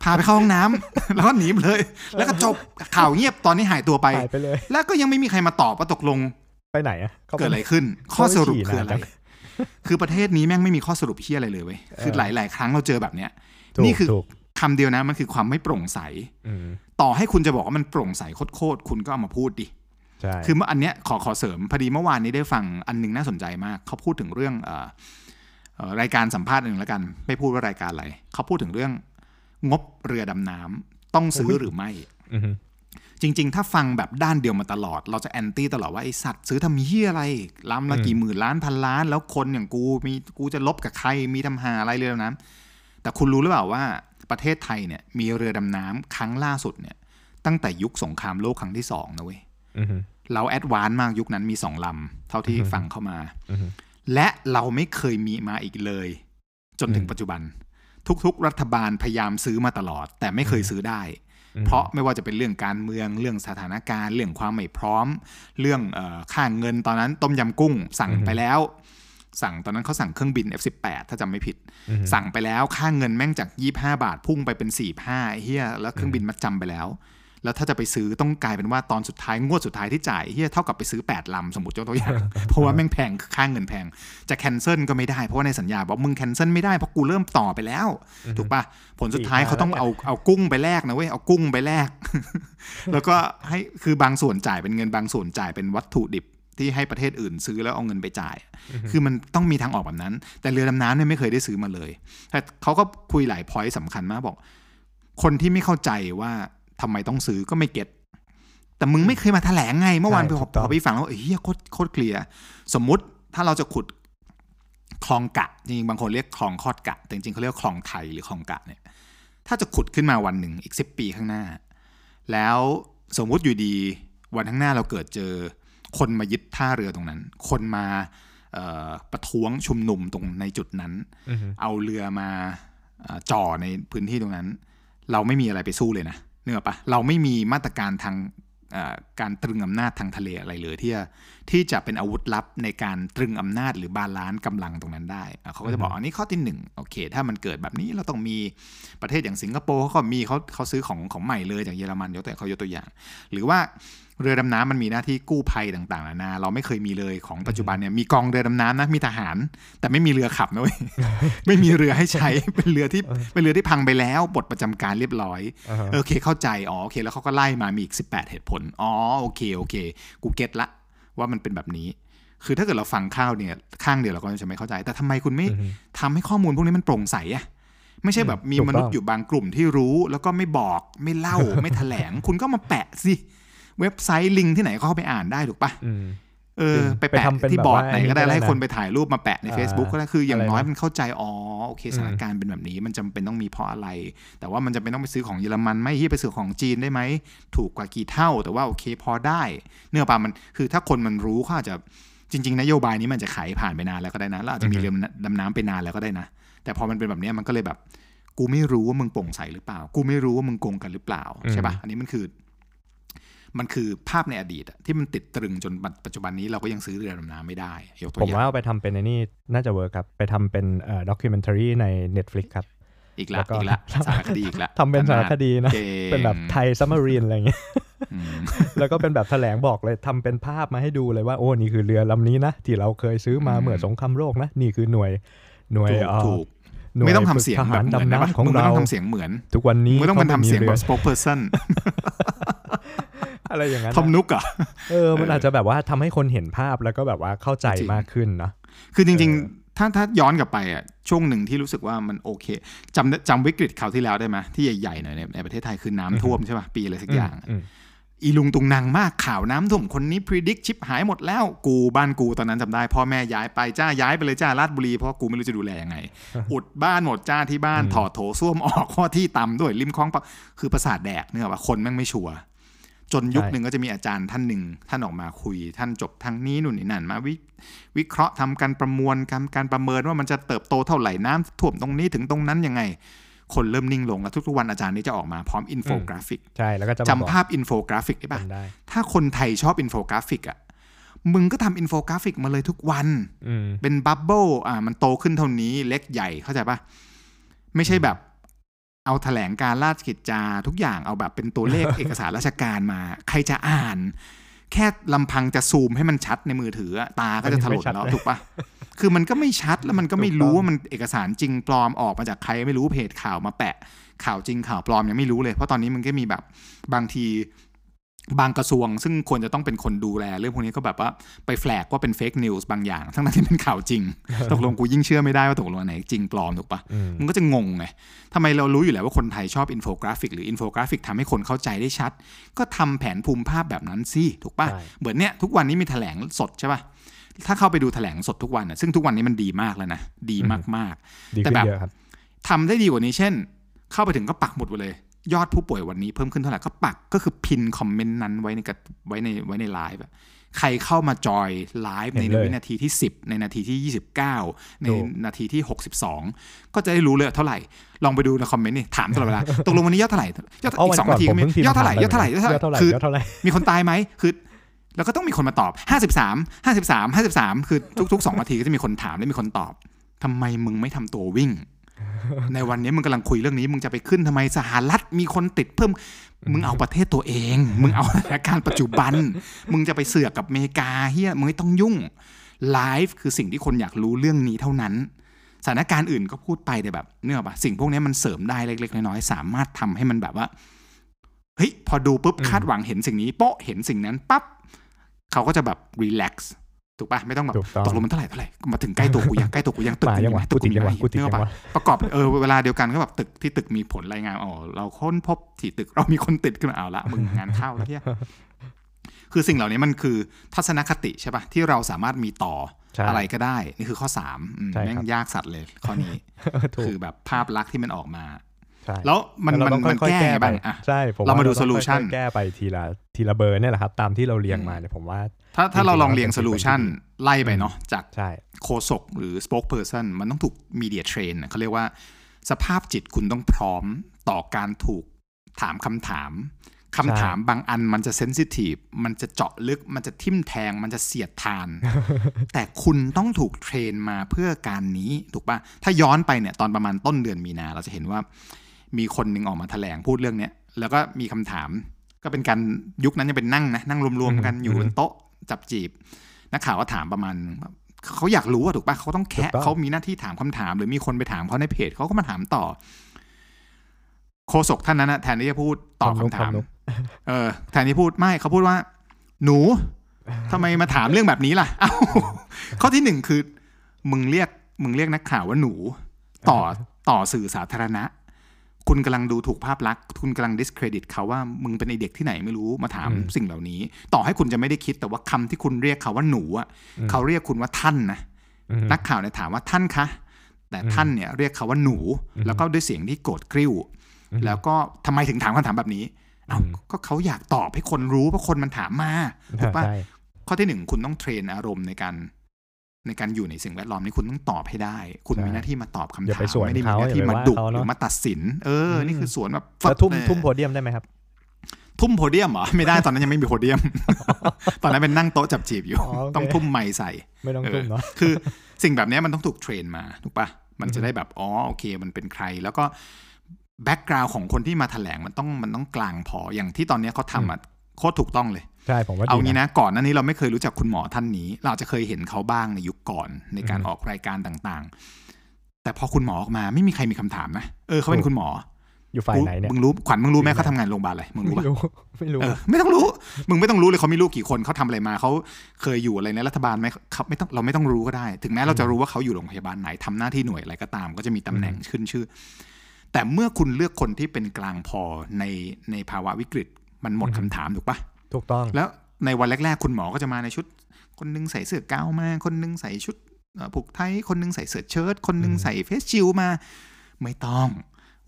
พาไปเข้าห้องน้ำแล้วก็หนีไปเลย แล้วก็จบข่าวเงียบตอนนี้หายตัวไปหายไปเลยแล้วก็ยังไม่มีใครมาตอบว่าตกลง ไปไหนอะขาเกิดอะไรขึ้น ข้อสรุปคืออะไรคือประเทศนี้แม่งไม่มีข้อสรุปเฮียอะไรเลยเว้ยคือหลาย ๆ ครั้งเราเจอแบบเนี้ยถูกนี่คือถูก คำเดียวนะมันคือความไม่โปร่งใสอืมต่อให้คุณจะบอกว่ามันโปร่งใสโคตรๆคุณก็เอามาพูดดิใช่คือเมื่ออันเนี้ยขอขอเสริมพอดีเมื่อวานนี้ได้ฟังอันหนึงน่าสนใจมาก เขาพูดถึงเรื่องเอ่อเอ่อรายการสัมภาษณ์หนึ่งแล้วกัน ไม่พูดว่ารายการอะไรเขาพูดถึงเรื่องงบเรือดำน้ำต้องซื้อหรือไม่อือฮึจริง ๆ ถ้าฟังแบบด้านเดียวมาตลอด เราจะ anti ตลอดว่าไอ้สัตว์ซื้อทำเหี้ยอะไรลำละกี่หมื่นล้านพันล้าน แล้วคนอย่างกูมีกูจะรบกับใครมีทำห่าอะไรเรือดำน้ำแต่คุณรู้หรือเปล่าว่า ประเทศไทยเนี่ยมีเรือดำน้ำครั้งล่าสุดเนี่ย ตั้งแต่ยุคสงครามโลกครั้งที่สองนะเว้ยอือฮึเรา advance มากยุคนั้นมีสองลำเท่าที่ฟังเข้ามาอือฮึและเราไม่เคยมีมาอีกเลย จนถึงอืมปัจจุบัน ทุกๆ รัฐบาลพยายามซื้อมาตลอด แต่ไม่เคยซื้อได้อืมเพราะไม่ว่าจะเป็นเรื่องการเมืองเรื่องสถานการณ์ เรื่องความไม่พร้อม เรื่องเออค่าเงินตอนนั้นต้มยำกุ้งสั่งไปแล้ว สั่งตอนนั้นเขาสั่งเครื่องบิน F18 ถ้าจำไม่ผิดอือฮึสั่งไปแล้วค่าเงินแม่งจาก 25 บาทพุ่งไปเป็น45ไอ้เฮียแล้วเครื่องบินมัดจำไปแล้ว แล้วถ้าจะไปซื้อต้องกลายเป็นว่าตอนสุดท้ายงวดสุดท้ายที่จ่ายเฮียเท่ากับไปซื้อ 8 ลำสมมติยกตัวอย่างเพราะว่าแม่งแพงค่าเงินแพง จะแคนเซิลก็ไม่ได้เพราะว่าในสัญญาบอกมึงแคนเซิลไม่ได้เพราะกูเริ่มต่อไปแล้ว ถูกปะผลสุดท้ายเขาต้องเอาเอากุ้งไปแลกนะเว้ยเอากุ้งไปแลกแล้วก็ให้คือบางส่วนจ่ายเป็นเงินบางส่วนจ่ายเป็นวัตถุดิบ ที่ให้ประเทศอื่นซื้อแล้วเอาเงินไปจ่าย คือมันต้องมีทางออกแบบนั้น แต่เรือดำน้ำเนี่ยไม่เคยได้ซื้อมาเลย แต่เขาก็คุยหลายพอยต์สำคัญมากบอก คนที่ไม่เข้าใจว่าทำไมต้องซื้อก็ไม่เก็ตแต่มึงไม่เคยมาแถลงไง เมื่อวานใช่พถูอกต้องพอไปฟังแล้วเฮ้ยโคตรโคตรเคลียร์สมมุติถ้าเราจะขุดคลองกะ จริงๆบางคนเรียกคลองคอดกะ แต่จริงๆเขาเรียกคลองไทยหรือคลองกะเนี่ย ถ้าจะขุดขึ้นมาวันหนึ่งอีกสิบปีข้างหน้า แล้วสมมุติอยู่ดีวันข้างหน้าเราเกิดเจอ คนมายึดท่าเรือตรงนั้น คนมาเอ่อประท้วงชุมนุมตรงในจุดนั้นอือฮึเอาเรือมาเอ่อจ่อในพื้นที่ตรงนั้น เราไม่มีอะไรไปสู้เลยนะนึกออกปะเราไม่มีมาตรการทางเอ่อการตรึงอำนาจทางทะเลอะไรเลยที่จะที่จะเป็นอาวุธลับในการตรึงอำนาจหรือ balance กำลังตรงนั้นได้อะเขาก็จะบอกอันนี้ข้อที่หนึ่งโอเค ถ้ามันเกิดแบบนี้เราต้องมีประเทศอย่างสิงคโปร์เขาก็มีเขาเขาซื้อของของใหม่เลยจากเยอรมันยกตัวเขายกตัวอย่าง หรือว่า เรือดำน้ำมันมีหน้าที่กู้ภัยต่างๆนานาเราไม่เคยมีเลยของปัจจุบันเนี่ยมีกองเรือดำน้ำนะมีทหาร แต่ไม่มีเรือขับนะเว้ยไม่มีเรือให้ใช้เป็นเรือที่เป็นเรือที่พังไปแล้วปลดประจำการเรียบร้อยอ่าฮะโอเคเข้าใจอ๋อโอเค แล้วเขาก็ไล่มามีอีก 18 เหตุผลอ๋อโอเคโอเคกูเก็ตละว่ามันเป็นแบบนี้ คือถ้าเกิดเราฟังข้าวเนี่ยข้างเดียวเราก็จะไม่เข้าใจ แต่ทำไมคุณไม่อือฮึทำให้ข้อมูลพวกนี้มันโปร่งใสอะไม่ใช่แบบมีถูกต้องมนุษย์อยู่บางกลุ่มที่รู้ แล้วก็ไม่บอกไม่เล่าไม่แถลง คุณก็มาแปะสิ เว็บไซต์ลิงก์ที่ไหนก็เข้าไปอ่านได้ถูกปะอืมเออจริงไปไปแปะทำเป็นที่แบบบอร์ดว่าไหนก็ได้อันนี้ก็ได้แล้วให้นะคนไปถ่ายรูปมาแปะในอ่า Facebook ก็ได้คืออย่างอะไรนะน้อยมันเข้าใจอ๋อโอเคสถานอืมการณ์เป็นแบบนี้ มันจำเป็นต้องมีเพราะอะไร แต่ว่ามันจำเป็นต้องไปซื้อของเยอรมันไหม่ที่ไปซื้อของจีนได้ไหมถูกกว่ากี่เท่า แต่ว่าโอเคพอได้ เนื้อปลามันคือถ้าคนมันรู้เขาอาจจะจริง ๆ นโยบายนี้มันจะขายผ่านไปนานแล้วก็ได้นะแล้วอาจจะมีอือฮึเรือดำน้ำไปนานแล้วก็ได้นะ แต่พอมันเป็นแบบเนี้ยมันก็เลยแบบ กูไม่รู้ว่ามึงโปร่งใสหรือเปล่า กูไม่รู้ว่ามึงโกงกันหรือเปล่าใช่ปะอันนี้มันคือ มันคือภาพในอดีตอะที่มันติดตรึงจนปัจจุบันนี้เราก็ยังซื้อเรือดำน้ำไม่ได้ยกตัวผมอย่างว่าเอาไปทำเป็นในนี่น่าจะเวิร์กครับ ไปทำเป็นเอ่อด็อกิเมนทารีใน Netflix ครับอีกแล้ละวก็อีกละสารคดีอีกละทำเป็นสารคดีนะก่งเป็นแบบไทยซัมมารีนอะไรอย่างเงี้ยอืมแล้วก็เป็นแบบแถลงบอกเลยทำเป็นภาพมาให้ดูเลยว่าโอ้นี่คือเรือลำนี้นะ ที่เราเคยซื้อมาอืมเมื่อสงครามโลกนะ นี่คือหน่วยหน่วยถูกเอ่อถูกหน่วยไม่ต้องทำเสียงฝึกทแบหาบรเหมือนดำนะปะน้ำของมึงไม่เราต้องทำเสียงเหมือน ทุกวันนี้มึงต้องเป็นทำเสียงแบบขา spokesperson อะไรอย่างนั้นทอมนะนุกอะเออมันอาจจะแบบว่าทำให้คนเห็นภาพแล้วก็แบบว่าเข้าใจจริงมากขึ้นเนาะคือจริงเออๆถ้าถ้าย้อนกลับไปอะช่วงหนึ่งที่รู้สึกว่ามันโอเคจำจำวิกฤตคราวที่แล้วได้ไหมที่ใหญ่ๆหน่อยในในประเทศไทยคือน้ำท่วมใช่ป่ะปีอะไรสักอย่างอืมอีลุงตุงนางมากข่าวน้ำท่วมคนนี้พิจิกชิปหายหมดแล้วกูบ้านกูตอนนั้นจำได้ พ่อแม่ย้ายไปจ้าย้ายไปเลยจ้าลาดบุรีเพราะกูไม่รู้จะดูแลยังไง อุดบ้านหมดจ้าที่บ้านอืมถอดโถส้วมออกข้อที่ต่ำด้วยริมคลองปะคือประสาทแดกเนี่ยว่าคนแม่งไม่ชัวร์ จนยุคหนึ่งก็จะมีอาจารย์ท่านหนึ่งท่านออกมาคุย ท่านจบทางนี้นู่นนี่นั่นมาวิวิเคราะห์ทำการประมวลการการประเมินว่ามันจะเติบโตเท่าไหร่น้ำท่วมตรงนี้ถึงตรงนั้นยังไง คนเริ่มนิ่งลงแล้วทุกๆวันอาจารย์นี้จะออกมาพร้อมอินโฟกราฟิกใช่แล้วก็จะมจำบอกภาพอินโฟกราฟิกได้ปะจำได้ถ้าคนไทยชอบอินโฟกราฟิกอะมึงก็ทำอินโฟกราฟิกมาเลยทุกวันอืมเป็น bubble อ่ามันโตขึ้นเท่านี้เล็กใหญ่เข้าใจปะไม่ใช่แบบ เอาแถลงการราชกิจจาทุกอย่างเอาแบบเป็นตัวเลขเอกสารราชการมา ใครจะอ่าน แค่ลำพังจะซูมให้มันชัดในมือถืออะตาก็จะถลนแล้วถูกปะคือมันก็ไม่ชัดแล้วมันก็ไม่รู้ว่ามันเอกสารจริงปลอมออกมาจากใครไม่รู้เพจข่าวมาแปะข่าวจริงข่าวปลอมยังไม่รู้เลย เพราะตอนนี้มันก็มีแบบบางที บางกระทรวงซึ่งควรจะต้องเป็นคนดูแลเรื่องพวกนี้ก็แบบว่าไปแฟลกว่าเป็นเฟกนิวส์บางอย่าง ทั้งนั้นที่เป็นข่าวจริง ตกลงกูยิ่งเชื่อไม่ได้ว่าตกลงอันไหนจริงปลอมถูกปะอืมมันก็จะงงไงทำไมเรารู้อยู่แล้วว่าคนไทยชอบอินโฟกราฟิกหรืออินโฟกราฟิกทำให้คนเข้าใจได้ชัด ก็ทำแผนภูมิภาพแบบนั้นสิถูกปะใช่เหมือนเนี้ยทุกวันนี้มีแถลงสดใช่ปะถ้าเข้าไปดูแถลงสดทุกวันน่ะซึ่งทุกวันนี้มันดีมากแล้วนะดีมากๆดีแต่ขึ้นแบบเยอะครับทำได้ดีกว่านี้เช่น เข้าไปถึงก็ปักหมุดไว้เลย ยอดผู้ป่วยวันนี้เพิ่มขึ้นเท่าไหร่ก็ปักก็คือ pin comment นั้นไว้ในกระไว้ในไว้ในไลฟ์อะใครเข้ามาจอยไลฟ์ในเห็นเลยวินาทีที่ 10 ในนาทีที่ 29 ในถูกนาทีที่ 62 ก็จะได้รู้เลยเท่าไหร่ ลองไปดูในคอมเมนต์นี่ถามตลอดเวลาตกลงวันนี้ยอดเท่าไหร่ยอดอ๋ออีวันกสองก่อนนาทีผก็มมีเพิ่งพิมพ์ยอดเท่าไหร่ถมยอดเท่าไหร่ยอดยอดเท่าเท่าไหไหร่ร่คือยอดเท่าไหร่มีคนตายไหมคือแล้วก็ต้องมีคนมาตอบ 53 53 53 คือทุกๆ2นาทีก็จะมีคนถามและมีคนตอบทำไมมึงไม่ทำตัววิ่ง ในวันนี้มึงกำลังคุยเรื่องนี้ มึงจะไปขึ้นทำไมสหรัฐมีคนติดเพิ่ม มึงเอาประเทศตัวเอง มึงเอาสถานการณ์ปัจจุบัน มึงจะไปเสือกกับอเมริกาเฮียมึงไม่ต้องยุ่งไลฟ์คือสิ่งที่คนอยากรู้เรื่องนี้เท่านั้นสถานการณ์อื่นก็พูดไปแต่แบบเนื้ออกปะสิ่งพวกนี้มันเสริมได้เล็กๆน้อยๆสามารถทำให้มันแบบว่าเฮ้ยพอดูปุ๊บคาดหวังเห็นสิ่งนี้โป๊ะเห็นสิ่งนั้นปั๊บเขาก็จะแบบรีแลกซ์ ถูกปะไม่ต้องแบบถูกต้องตกลงมันเท่าไหร่เท่าไหร่มาถึงใกล้ตัวกูยังใกล้ตัวกูยังตึกมากูยัยังงวะไงตึกูกติกูดยัยังงไงวะกูติดเนื้ยัองอกปะวะประกอบเออเวลาเดียวกันก็แบบตึกที่ตึกมีผลรายงานอ๋อเราค้นพบที่ตึกเรามีคนติดขึ้นมาเอาละมึงงานเข้าแล้วเฮียคือสิ่งเหล่านี้มันคือทัศนคติใช่ปะที่เราสามารถมีต่อใช่อะไรก็ได้ นี่คือข้อสามอืมใช่ครับแม่งยากสัตว์เลยข้อนี้ถูกคือแบบภาพลักษณ์ที่มันออกมาใช่ แล้วมันเรามันต้องมันค่อยแก้ๆแก้ไงไปบ้างอะใช่ผมเรามาดูต้อง solution ค่อยๆแก้ไปทีละทีละเบอร์เนี่ยแหละครับ ตามที่เราเรียงมาเนี่ยผมว่า ถ้าถ้าเราจริงๆลองเรียงแล้วโซเป็นลูชันสิ่งที่ดีไล่ไปเนาะจากใช่โคศกหรือ spokesperson มันต้องถูก media train เขาเรียกว่า สภาพจิตคุณต้องพร้อมต่อการถูกถามคำถามคำถามบางอันมันจะเซนซิทีฟ มันจะเจาะลึก มันจะทิ่มแทง มันจะเสียดทาน แต่คุณต้องถูกเทรนมาเพื่อการนี้ ถูกปะถ้าย้อนไปเนี่ยตอนประมาณต้นเดือนมีนา เราจะเห็นว่า มีคนหนึ่งออกมาแถลงพูดเรื่องเนี้ยแล้วก็มีคำถาม ก็เป็นการยุคนั้นยังเป็นนั่งนะนั่งรวมๆกันอยู่บนโต๊ะจับจีบนักข่าวก็ถามประมาณเขาอยากรู้อะถูกปะเขาต้องถูแคะกต้องเขามีหน้าที่ถามคำถาม หรือมีคนไปถามเขาในเพจเขาก็มาถามต่อโฆษกท่านนั้นนะแทนที่จะพูดตอบคำถามนุกเออ แทนที่พูดไม่เขาพูดว่า หนูทำไมมาถามเรื่องแบบนี้ล่ะ เอ้าข้อที่หนึ่งคือ มึงเรียก มึงเรียกนักข่าวว่าหนู ต่อต่อสื่อสาธารณะ คุณกำลังดูถูกภาพลักษณ์คุณกำลัง discredit เขาว่ามึงเป็นไอเด็กที่ไหนไม่รู้มาถามอืมสิ่งเหล่านี้ ต่อให้คุณจะไม่ได้คิดแต่ว่าคำที่คุณเรียกเขาว่าหนูอะเขาเรียกคุณว่าท่านนะอืมนักข่าวเนี่ยถามว่าท่านคะแต่อืมท่านเนี่ยเรียกเขาว่าหนูอืมแล้วก็ด้วยเสียงที่โกรธกริ้วอืมแล้วก็ทำไมถึงถามคำถามแบบนี้เอ้าอืมก็เขาอยากตอบให้คนรู้เพราะคนมันถามมาถูกปะใช่ข้อที่หนึ่งคุณต้องเทรนอารมณ์ในการ ในการอยู่ในสิ่งแวดล้อมนี้คุณต้องตอบให้ได้ คุณมีหน้าที่มาตอบคำอย่าถาไปมสวนไม่ได้มีเขาหน้าที่อย่าไปมาว่าดุเขาเนอะหรือมาตัดสิน เอออมนี่คือสวนแบบแล้วทุ่มเลยทุ่มโพเดียมได้ไหมครับทุ่มโพเดียมเหรอไม่ได้ตอนนั้นยังไม่มีโพเดียม ตอนนั้นเป็นนั่งโต๊ะจับจีบอยู่อ๋อโอเคต้องทุ่มไม้ใส่ไม่ต้องเออทุ่มเนาะคือสิ่งแบบเนี้ยมันต้องถูก train มาถูกปะมันจะได้แบบอ๋อโอเค มันเป็นใคร แล้วก็ background ของคนที่มาแถลงมันต้องมันต้องกลางพออย่างที่ตอนเนี้ยเขาทำอะโคตรถูกต้องเลย ใช่ผมว่าเอาดีงี้นะนะก่อนหน้านี้เราไม่เคยรู้จักคุณหมอท่านนี้ เราอาจจะเคยเห็นเขาบ้างในยุคก่อนในการอืมออกรายการต่างๆ แต่พอคุณหมอออกมาไม่มีใครมีคำถามนะเออเขาเป็นคุณหมออยู่ฝ่ายไหนเนี่ยมึงรู้ขวัญมึงรู้ไหมอยู่ไหนเขาทำงานโรงพยาบาลอะไรมึงรู้ไม่ปะรู้ไม่รู้เออไม่ต้องรู้ มึงไม่ต้องรู้เลยเขามีลูกกี่คนเขาทำอะไรมาเขาเคยอยู่อะไรในรัฐบาลไหมเขาไม่ต้องเราไม่ต้องรู้ก็ได้ ถึงแม้เราจะรู้ว่าเขาอยู่โรงพยาบาลไหนทำหน้าที่หน่วยอะไรก็ตาม ก็จะมีตำแหน่งขึ้นชื่อ แต่เมื่อคุณเลือกคนที่เป็นกลางพอในในภาวะวิกฤตมันหมดคำถามถูกปะ ถูกต้อง แล้วในวันแรก ๆ คุณหมอก็จะมาในชุด คนนึงใส่เสื้อกาวมา คนนึงใส่ชุดเอ่อผูกไทยคนนึงใส่เสื้อเชิ้ตคนนึงอืมใส่เฟสชิลมา ไม่ต้อง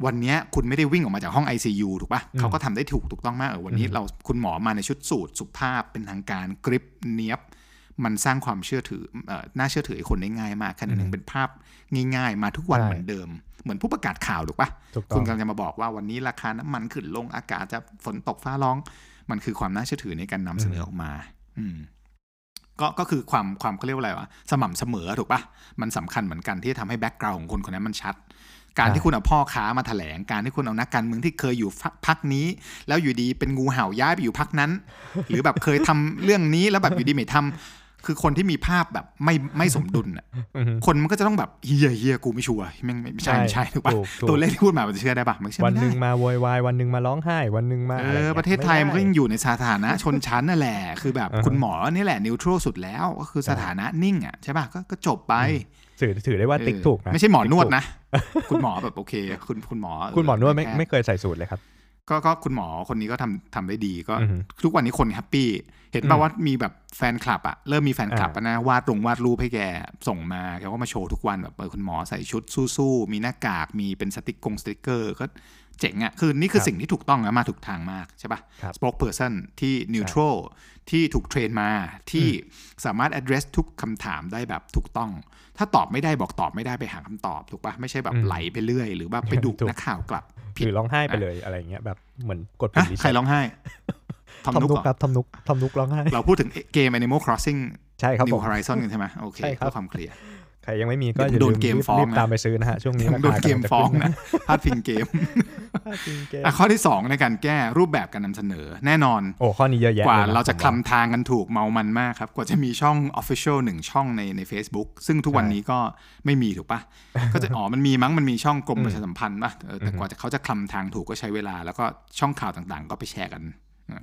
วันเนี้ยคุณไม่ได้วิ่งออกมาจากห้อง ICU ถูกปะเขาก็ทำได้ถูกถูกต้องมากเออวันนี้เราคุณหมอมาในชุดสูทสุภาพเป็นทางการกริปเนียบมันสร้างความเชื่อถือเอ่อน่าเชื่อถือให้คนได้ง่ายมากแค่นั้นเองเป็นภาพง่าย ๆ มาทุกวันใช่เหมือนเดิม เหมือนผู้ประกาศข่าวถูกปะถูกต้คุอณงกำลังจะมาบอกว่าวันนี้ราคาน้ำมันขึ้นลงอากาศจะฝนตกฟ้าร้อง มันคือความน่าเชื่อถือในการนำเสนอออกมา อืมก็ก็คือความความเขาเรียกว่าอะไรวะสม่ำเสมอถูกปะมันสำคัญเหมือนกันที่จะทำให้แบ็กกราวของคนคนนั้นมันชัด การใช่ที่คุณเอาพ่อค้ามาแถลง การที่คุณเอานักการเมืองที่เคยอยู่พักพักนี้ แล้วอยู่ดีเป็นงูเห่าย้ายไปอยู่พักนั้น หรือแบบเคยทำเรื่องนี้แล้วแบบอยู่ดีไม่ทำ คือคนที่มีภาพแบบไม่ไม่สมดุลอะอือฮึคนมันก็จะต้องแบบเฮียเฮียกูไม่ชัวร์แม่งไม่ไม่ใช่ไม่ใช่ถูกปะถูกถูกตัวเลขที่พูดมามันจะเชื่อได้ปะมันเชื่อวันไม่หนึ่งได้มาโวยวายวันหนึ่งมาร้องไห้วันหนึ่งมาเออะไรองี้ประเทศไทยมันก็ด้ยังอยู่ในสถานะชนชั้นนั่นแหละคือแบบอ่าฮะคุณหมอนี่แหละนิวทรัลสุดแล้วก็คือสถานะนิ่งอะใช่ป่ะก็ก็จบไปถือถือได้ว่าติ๊กเออถูกนะไม่ใช่หมอนวดติ๊กถูกนะ คุณหมอแบบโอเค คุณคุณหมอ คุณหมอนวดไม่แพทย์ไม่เคยใส่สูทเลยครับ ก็ก็คุณหมอคนนี้ก็ทำทำได้ดีก็อือฮึทุกวันนี้คน happy เห็นป่าวมว่ามีแบบแฟนคลับอะเริ่มมีแฟนคลับอ่าอะนะวาดลงวาดรูปให้แกส่งมาแกก็มาโชว์ทุกวันแบบเออคุณหมอใส่ชุดสู้ๆมีหน้ากากมีเป็นสติกกงสติกเกอร์ก็ เจ๋งอะคือนี่คือสิ่งที่ถูกต้องนะมาถูกทางมากใช่ป่ะครับ spokesperson ที่ neutral ที่ถูก train มาที่สามารถ address ทุกคำถามได้แบบถูกต้อง ถ้าตอบไม่ได้บอกตอบไม่ได้ไปหาคำตอบถูกปะไม่ใช่แบบอืมไหลไปเรื่อย หรือว่าไปดุถูกนักข่าวกลับผิหดรือร้องไห้ไปเลยอะไรเงี้ยแบบเหมือนกดปุ่ฮะมรีใครเซ็ตร้องไห้ทอมทำนุกนุกเหรอครับทำนุกทำนุกร้องไห้เราพูดถึงเกม Animal Crossing ใช่ครับผ New ม Horizon กันใช่ไหมโอเคใช่ครับเพื่อความเคลียร์ ใครยังไม่มีก็เดี๋ยวอย่าโดลืนมเกมรีบฟ้องรีบนะตามไปซื้อนะฮะช่วงนี้โดนเกมฟ้องนะพลาดพิงเกมพลาดพิงเกมอะข้อที่ 2 ในการแก้รูปแบบการนำเสนอแน่นอนโอ้ข้อนี้เยอะแยะกว่าลยนเราจะผมคลำทางกันถูกเมามันมากครับ กว่าจะมีช่อง Official หนึ่งช่องในใน Facebook ซึ่งทุกวันนี้ก็ไม่มีถูกปะก็จะอ๋อมันมีมั้งมันมีช่องกรมประชาสัมพันธ์ปะเออแต่กว่าจะเขาจะคลำทางถูกก็ใช้เวลา แล้วก็ช่องข่าวต่างๆ ก็ไปแชร์กันอะ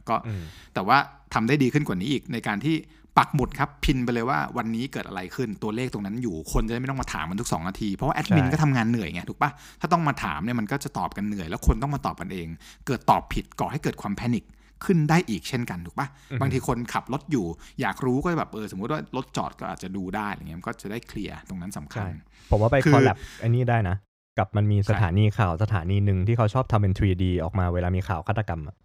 ก็อืมแต่ว่าทำได้ดีขึ้นกว่านี้อีกในการที่ปักหมุดครับพินไปเลยว่าวันนี้เกิดอะไรขึ้นตัวเลขตรงนั้นอยู่คนจะได้ไม่ต้องมาถามมันทุก 2 นาที เพราะว่าแอดมินใช่ก็ทำงานเหนื่อยไงถูกปะถ้าต้องมาถามเนี่ยมันก็จะตอบกันเหนื่อย แล้วคนต้องมาตอบกันเอง เกิดตอบผิดก่อให้เกิดความแพนิคขึ้นได้อีกเช่นกันถูกปะบางทีคนขับรถอยู่ อยากรู้ก็แบบเออสมมติว่ารถจอดก็อาจจะดูได้อะไรเงี้ยมันก็จะได้เคลียร์ตรงนั้นสำคัญใช่ผมว่าไปคือคอลแลบอันนี้ได้นะ กับมันมีสถานีข่าวสถานีหนึ่งที่เขาชอบทำเป็น 3D ออกมาเวลามีข่าวฆาตกรรมอะ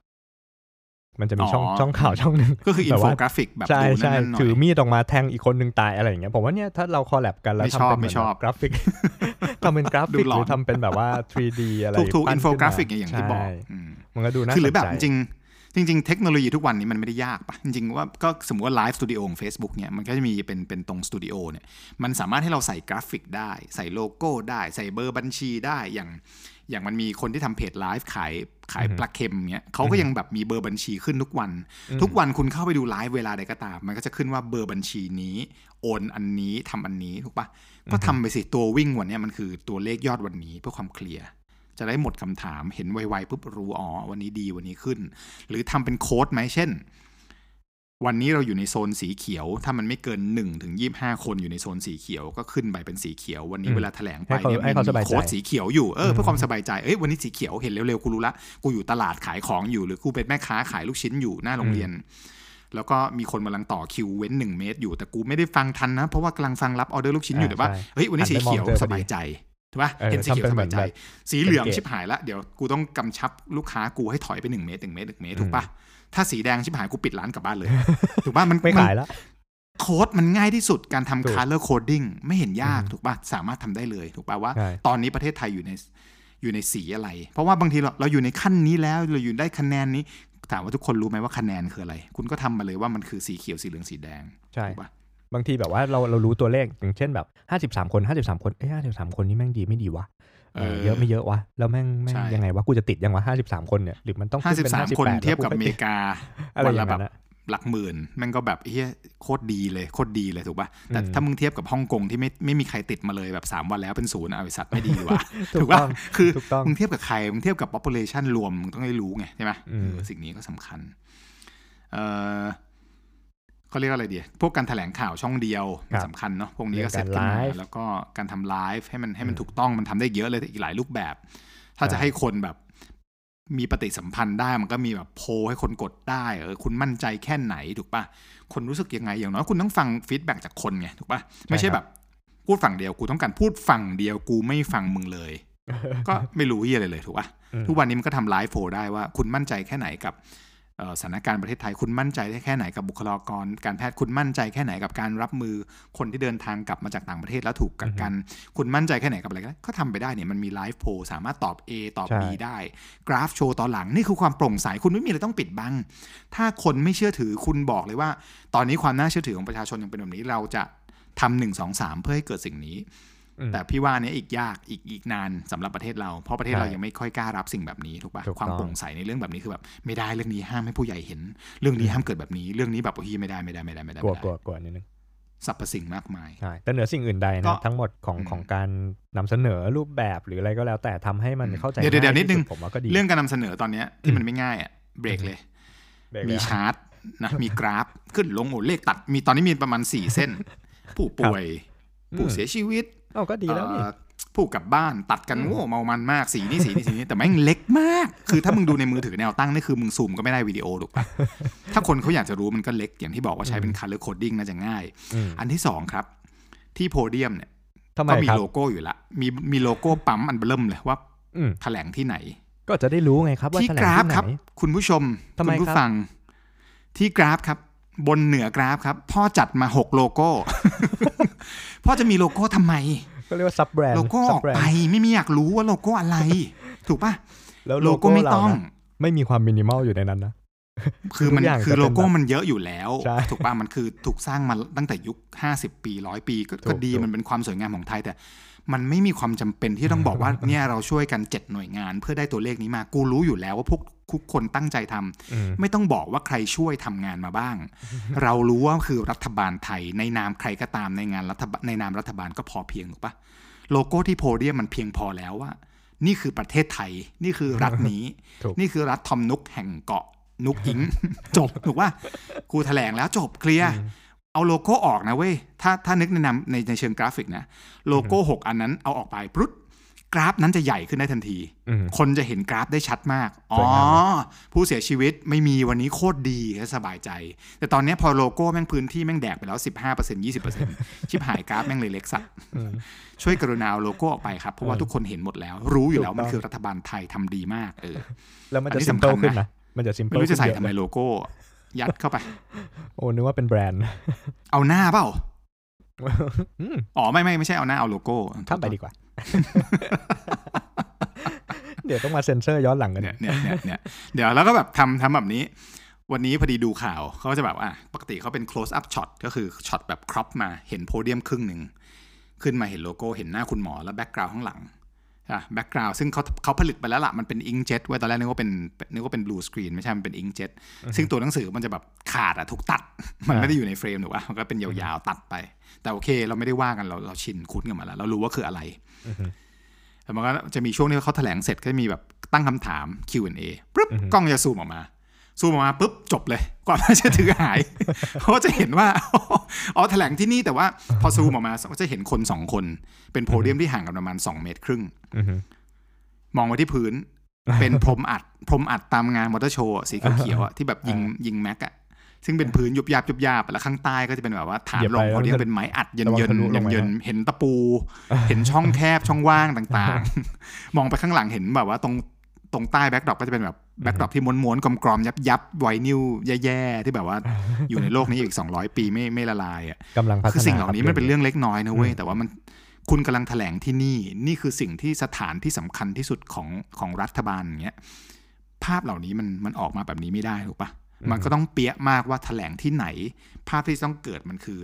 มันจะมีช่องอ๋อช่องข่าวช่องหนึ่งก็คืออิแบนบโฟว่ากราฟิกแบบใช่ดูใช่นั่นๆหน่อถือยมีดออกมาแทงอีกคนหนึ่งตายอะไรอย่างเงี้ยผมว่าเนี่ยถ้าเราคอลแลบกันแล้วไม่ทำชอบเป็นเหมืไม่อนชอบกราฟิกทำเป็นกราดูฟิกหลหอนรือทำเป็นแบบว่า 3D อะไรถูกถูกปั้อินนโฟกราฟิกขึ้นมอย่างที่บอกใช่อืมมันก็ดูน่าคือหรือแบบสนใจริงๆจริง ๆ เทคโนโลยีทุกวันนี้มันไม่ได้ยากปะจริงๆว่าก็สมมติว่า live studio ของ Facebook เนี่ยมันก็จะมีเป็นเป็นตรงสตูดิโอเนี่ยมันสามารถให้เราใส่กราฟิกได้ ใส่โลโก้ได้ ใส่เบอร์บัญชีได้อย่าง อย่างมันมีคนที่ทำเพจไลฟ์ขายขายปลาเค็มเนี่ยเขาก็ยังแบบมีเบอร์บัญชีขึ้นทุกวัน ทุกวันคุณเข้าไปดูไลฟ์เวลาใดก็ตาม มันก็จะขึ้นว่าเบอร์บัญชีนี้ โอนอันนี้ทำอันนี้ถูกปะก็ทำไปสิตัววิ่งวันเนี้ยมันคือตัวเลขยอดวันนี้เพื่อความเคลียร์จะได้หมดคำถามเห็นไวๆปุ๊บรู้อ๋อวันนี้ดีวันนี้ขึ้น หรือทำเป็นโค้ดไหมเช่น วันนี้เราอยู่ในโซนสีเขียว ถ้ามันไม่เกิน1ถึง25คนอยู่ในโซนสีเขียวก็ขึ้นไปเป็นสีเขียว วันนี้อืมเวลาแถลงไปให้เขาเนี่ยให้มันเขาสบายมีใจโค้ดสีเขียวอยู่เออเพื่อความสบายใจเอ้ยวันนี้สีเขียวเห็นเร็วๆกูรู้ละกูอยู่ตลาดขายของอยู่หรือกูเป็นแม่ค้าขายลูกชิ้นอยู่หน้าโรงเรียน แล้วก็มีคนกำลังต่อคิวเว้นหนึ่งเมตรอยู่แต่กูไม่ได้ฟังทันนะ เพราะว่ากำลังฟังรับออเดอร์ลูกชิ้นอยู่แต่ว่าใช่เฮ้ยวันนี้สีเขียวหันไปมองเจอพอดีสบายใจถูกปะเออเห็นสีเขียวทำเป็นสเหมืบาอยนใจแบบสีเหลืองเป็นเกตชิบหายละเดี๋ยวกูต้องกำชับลูกค้ากูให้ถอยไปหนึ่งเมตรหนึ่งเมตรหนึ่งเมตรถูกปะ ถ้าสีแดงชิบหายกูปิดร้านกลับบ้านเลย ถูกปะมันไม่มันขายแล้วโค้ดมันง่ายที่สุดการถูกทำ color coding ไม่เห็นยากอืมถูกปะสามารถทำได้เลยถูกปะว่าใช่ตอนนี้ประเทศไทยอยู่ในอยู่ในสีอะไร เพราะว่าบางทีเราเราอยู่ในขั้นนี้แล้วเราอยู่ได้คะแนนนี้ ถามว่าทุกคนรู้ไหมว่าคะแนนคืออะไร คุณก็ทำมาเลยว่ามันคือสีเขียวสีเหลืองสีแดงใช่ถูกปะบางทีแบบว่าเราเรารู้ตัวเลขอย่างเช่นแบบห้าสิบสามคนห้าสิบสามคนเอ้ห้าสิบสามคนนี่แม่งดีไม่ดีวะ เออเยอะไม่เยอะวะ แล้วแม่งแม่งใช่ยังไงวะกูจะติดยังวะห้าสิบสามคนเนี่ยหรือมันต้องห้าขึ้นสิบเป็นสาม58คนเทียบกับแล้อวเมกูริกาอะไรวันอละย่างแบนั้บนอะหลักหมื่นแม่งก็แบบเฮียโคตรดีเลยโคตรดีเลยถูกปะแต่อืมถ้ามึงเทียบกับฮ่องกงที่ไม่ไม่มีใครติดมาเลยแบบสามวันแล้วเป็นศูนย์เอาไอ้สัตว์ไม่ดีว่ะถูถูกกปะต้องคือถูกต้องมึงเทียบกับใครมึงเทียบกับ population รวมมึงต้องได้รู้ไงใช่ไหมอืมเออสิ่งนี้ก็สำคัญ เออ เขาเรียกอะไรเดียพวกการแถลงข่าวช่องเดียวครับสำคัญเนาะพวกนี้ก็เรื่เสร็อจงกักานรมาไลฟ์แล้วก็การทำไลฟ์ให้มันให้มันอืมถูกต้องมันทำได้เยอะเลยอีกหลายรูปแบบ ถ้าใช่จะให้คนแบบ มีปฏิสัมพันธ์ได้มันก็มีแบบโพลให้คนกดได้เออคุณมั่นใจแค่ไหนถูกปะคนรู้สึกยังไงอย่างน้อยคุณต้องฟังฟีดแบ็จากคนไงถูกปะไม่ใช่แบบ พูดฝั่งเดียวกูต้องการพูดฝั่งเดียวกูไม่ฟังมึงเลย ก็ไม่รู้ยี่อะไรเลยถูกปะอืมทุกวันนี้มันก็ทำไลฟ์โฟได้ว่า คุณมั่นใจแค่ไหนกับเอ่อ สถานการณ์ประเทศไทยคุณมั่นใจได้แค่ไหนกับบุคลากร การแพทย์คุณมั่นใจแค่ไหนกับการรับมือคนที่เดินทางกลับมาจากต่างประเทศแล้วถูกกักกัน คุณมั่นใจแค่ไหนกับอะไรก็ได้ก็ทำไปได้เนี่ยมันมีไลฟ์โพลสามารถตอบ A ตอบใช่ B ได้ กราฟโชว์ตอนหลัง นี่คือความโปร่งใสคุณไม่มีอะไรต้องปิดบัง ถ้าคนไม่เชื่อถือคุณบอกเลยว่า ตอนนี้ความน่าเชื่อถือของประชาชนยังเป็นแบบนี้เราจะทำหนึ่งสองสามเพื่อให้เกิดสิ่งนี้อืม แต่พี่ว่าเนี้ยอีกยากอีกอีกนานสำหรับประเทศเรา เพราะประเทศใช่เรายังไม่ค่อยกล้ารับสิ่งแบบนี้ถูกปะถูกต้องความโปร่งใสในเรื่องแบบนี้คือแบบไม่ได้เรื่องนี้ห้ามให้ผู้ใหญ่เห็น เรื่องนี้ห้ามเกิดแบบนี้เรื่องนี้แบบโอ้ยไม่ได้ไม่ได้ไม่ได้ไม่ได้กลัวไม่กลัวได้กลัวนิดนึงสรรพสิ่งมากมายใช่แต่เหนือสิ่งอื่นใดก็นะทั้งหมดของอืมของการนำเสนอรูปแบบหรืออะไรก็แล้วแต่ทำให้มันอืมเข้าใจเดี๋ยวเดี๋ยวง่านิดนึงที่สุผมว่าก็ดีเรื่องการนำเสนอตอนเนี้ยที่มันไม่ง่ายอะเบรกเลยเบรกมีเลยชาร์ตนะมีกราฟขึ้นลงโอ้เลขตัดมีตอนนี้มีประมาณสี่เส้น ผู้ป่วย ผู้เสียชีวิต เอ้าก็ดีแล้วนี่เอ่อผู้กลับบ้านตัดกันอืมโอ้เมามันมากสีนี้สีนี้สีนี้แต่แม่งเล็กมาก คือถ้ามึงดูในมือถือแนวตั้งนี่คือมึงซูมก็ไม่ได้วิดีโอถูกปะถ้าคนเขาอยากจะรู้มันก็เล็กอย่างที่บอกว่าใช้เป็น color coding น่าจะง่ายอืมอันที่สองครับ ที่โพเดียมเนี่ยทำไมก็มีครับโลโก้อยู่ละมีมีโลโก้ปั๊มอันเบิ่มเลยว่าอืมแถลงที่ไหน ก็จะได้รู้ไงครับว่าที่แถลกงราฟที่ไหนครับ คุณผู้ชมทำไมคุณผู้ครับฟัง ที่กราฟครับ บนเหนือกราฟครับ พ่อจัดมาหกโลโก้ พ่อจะมีโลโก้ทำไม ก็เรียกว่า sub-brand logo ออกไปไม่มีอยากรู้ว่าโลโก้อะไร ถูกปะแล้วโลโก้ไม่ต้องเรานะไม่มีความมินิมอลอยู่ในนั้นนะคือมันทุกอย่างคือจะเป็นโลโก้แบบมันเยอะอยู่แล้วใช่ถูกป่ะมันคือถูกสร้างมาตั้งแต่ยุค 50 ปีร้อยปีก็ถูกก็ดีถูกมันเป็นความสวยงามของไทยแต่ มันไม่มีความจำเป็นที่ต้องบอกว่าเนี่ยเราช่วยกันเจ็ดหน่วยงาน เพื่อได้ตัวเลขนี้มากูรู้อยู่แล้วว่าพวกทุกคนตั้งใจทำอืมไม่ต้องบอกว่าใครช่วยทำงานมาบ้าง เรารู้ว่าคือรัฐบาลไทยในนามใครก็ตามในงานรัฐบาลในนามรัฐบาลก็พอเพียงถูกปะโลโก้ที่โพเดียมมันเพียงพอแล้วว่า นี่คือประเทศไทย นี่คือรัฐนี้ถูกนี่คือรัฐทอมนุกแห่งเกาะนุกอิงจบถูกว่ากูแถลงแล้วจบเคลียร์ เอาโลโก้ออกนะเว้ย ถ้าถ้านึกในนามในในเชิงกราฟิกนะ โลโก้หกอันนั้นเอาออกไปปุ๊บกราฟนั้นจะใหญ่ขึ้นได้ทันทีอืมคนจะเห็นกราฟได้ชัดมาก อ๋สอวยงามเลยผู้เสียชีวิตไม่มีวันนี้โคตรดีและสบายใจ แต่ตอนนี้พอโลโก้แม่งพื้นที่แม่งแดกไปแล้ว 15% 20%ชิบหายกราฟแม่งเลยเล็กสัตว์อืมช่วยกรุณาเอาโลโก้ออกไปครับ เพราะว่าอืมทุกคนเห็นหมดแล้ว รู้อยู่แล้วถูกต้องมันคือรัฐบาลไทยทำดีมากเออแล้วมันอันจะนี้ซิมเปิลสำคัญนะขึ้นนะมันจะซิมไม่เปิลรู้จะใส่ขึ้นเยทำไมอะเลยโลโก้ ยัดเข้าไป โอ้นึกว่าเป็นแบรนด์ เอาหน้าเปล่าอืมอ๋อไม่ไม่ไม่ใช่เอาหน้าเอาโลโก้ข้ามไปดีกว่า เดี๋ยวต้องมาเซ็นเซอร์ย้อนหลังกันเนี่ยเนี่ยเนี่ยเนี่ยเดี๋ยวแล้วก็แบบทำทำแบบนี้ วันนี้พอดีดูข่าวเขาก็จะแบบว่าปกติเขาเป็น close up shot ก็คือช็อตแบบ crop มาเห็นโพเดียมครึ่งหนึ่งขึ้นมาเห็นโลโก้เห็นหน้าคุณหมอแล้ว background ข้างหลังอะ background ซึ่งเขาเขาผลิตไปแล้วล่ะ มันเป็น inkjet ไว้ตอนแรกนึกว่าเป็นนึกว่าเป็น blue screen ไม่ใช่ มันเป็น inkjet ซึ่งตัวหนังสือมันจะแบบขาดอะถูกตัด มันไม่ได้อยู่ในเฟรมหรือว่ามันก็เป็นยาวๆตัดไป แต่โอเค เราไม่ได้ว่ากันเราเราชินคุ้นกันมาแล้ว เรารู้ว่าคืออะไรอือฮึแต่มันก็จะมีช่วงที่เขาแถลงเสร็จก็จะมีแบบตั้งคำถาม Q&A ปุ๊บอือฮึกล้องจะซูมออกมา ซูมออกมาปุ๊บจบเลยกว่ามันจะถือหาย เพราะว่าจะเห็นว่าอ๋อแถลงที่นี่แต่ว่าพอซูมออกมาก็จะเห็นคนสองคน เป็นโพเดียมที่ห่างกันประมาณ2เมตรครึ่งอือฮึมองไว้ที่พื้น เป็นพรมอัด พรมอัดตามงานมอเตอร์โชว์อะสีเขียวๆอะที่แบบยิงยิงแม็กอะซึ่งเป็นพื้นยุบยาบยุบยาบแล้วข้างใต้ก็จะเป็นแบบว่าฐานเหยียบลไปงแล้วโพเดียมมันจะเป็นไม้อัดเยินระวังเยินทะลุลงไปเยินนะเห็นตะปู เห็นช่องแคบช่องว่างต่างๆ มองไปข้างหลังเห็นแบบว่าตรง ตรงใต้ backdrop ก็จะเป็นแบบ backdrop ที่ม้วนๆกลมๆยับยับๆไวนิลแย่ๆ ที่แบบว่าอยู่ในโลกนี้อีก 200 ปีไม่ไม่ละลายอะกำลังพัฒนาคือสิ่งเหล่านี้มันเป็นคบเรื่องเล็กน้อยนะเว้ยอืมแต่ว่ามันคุณกำลังแถลงที่นี่ นี่คือสิ่งที่สถานที่สำคัญที่สุดของของรัฐบาลอย่างเงี้ยภาพเหล่านี้มันมันออกมาแบบนี้ไม่ได้ถูกปะมันก็ต้องเปียะมากว่าแถลงที่ไหน ภาพที่ต้องเกิดมันคือ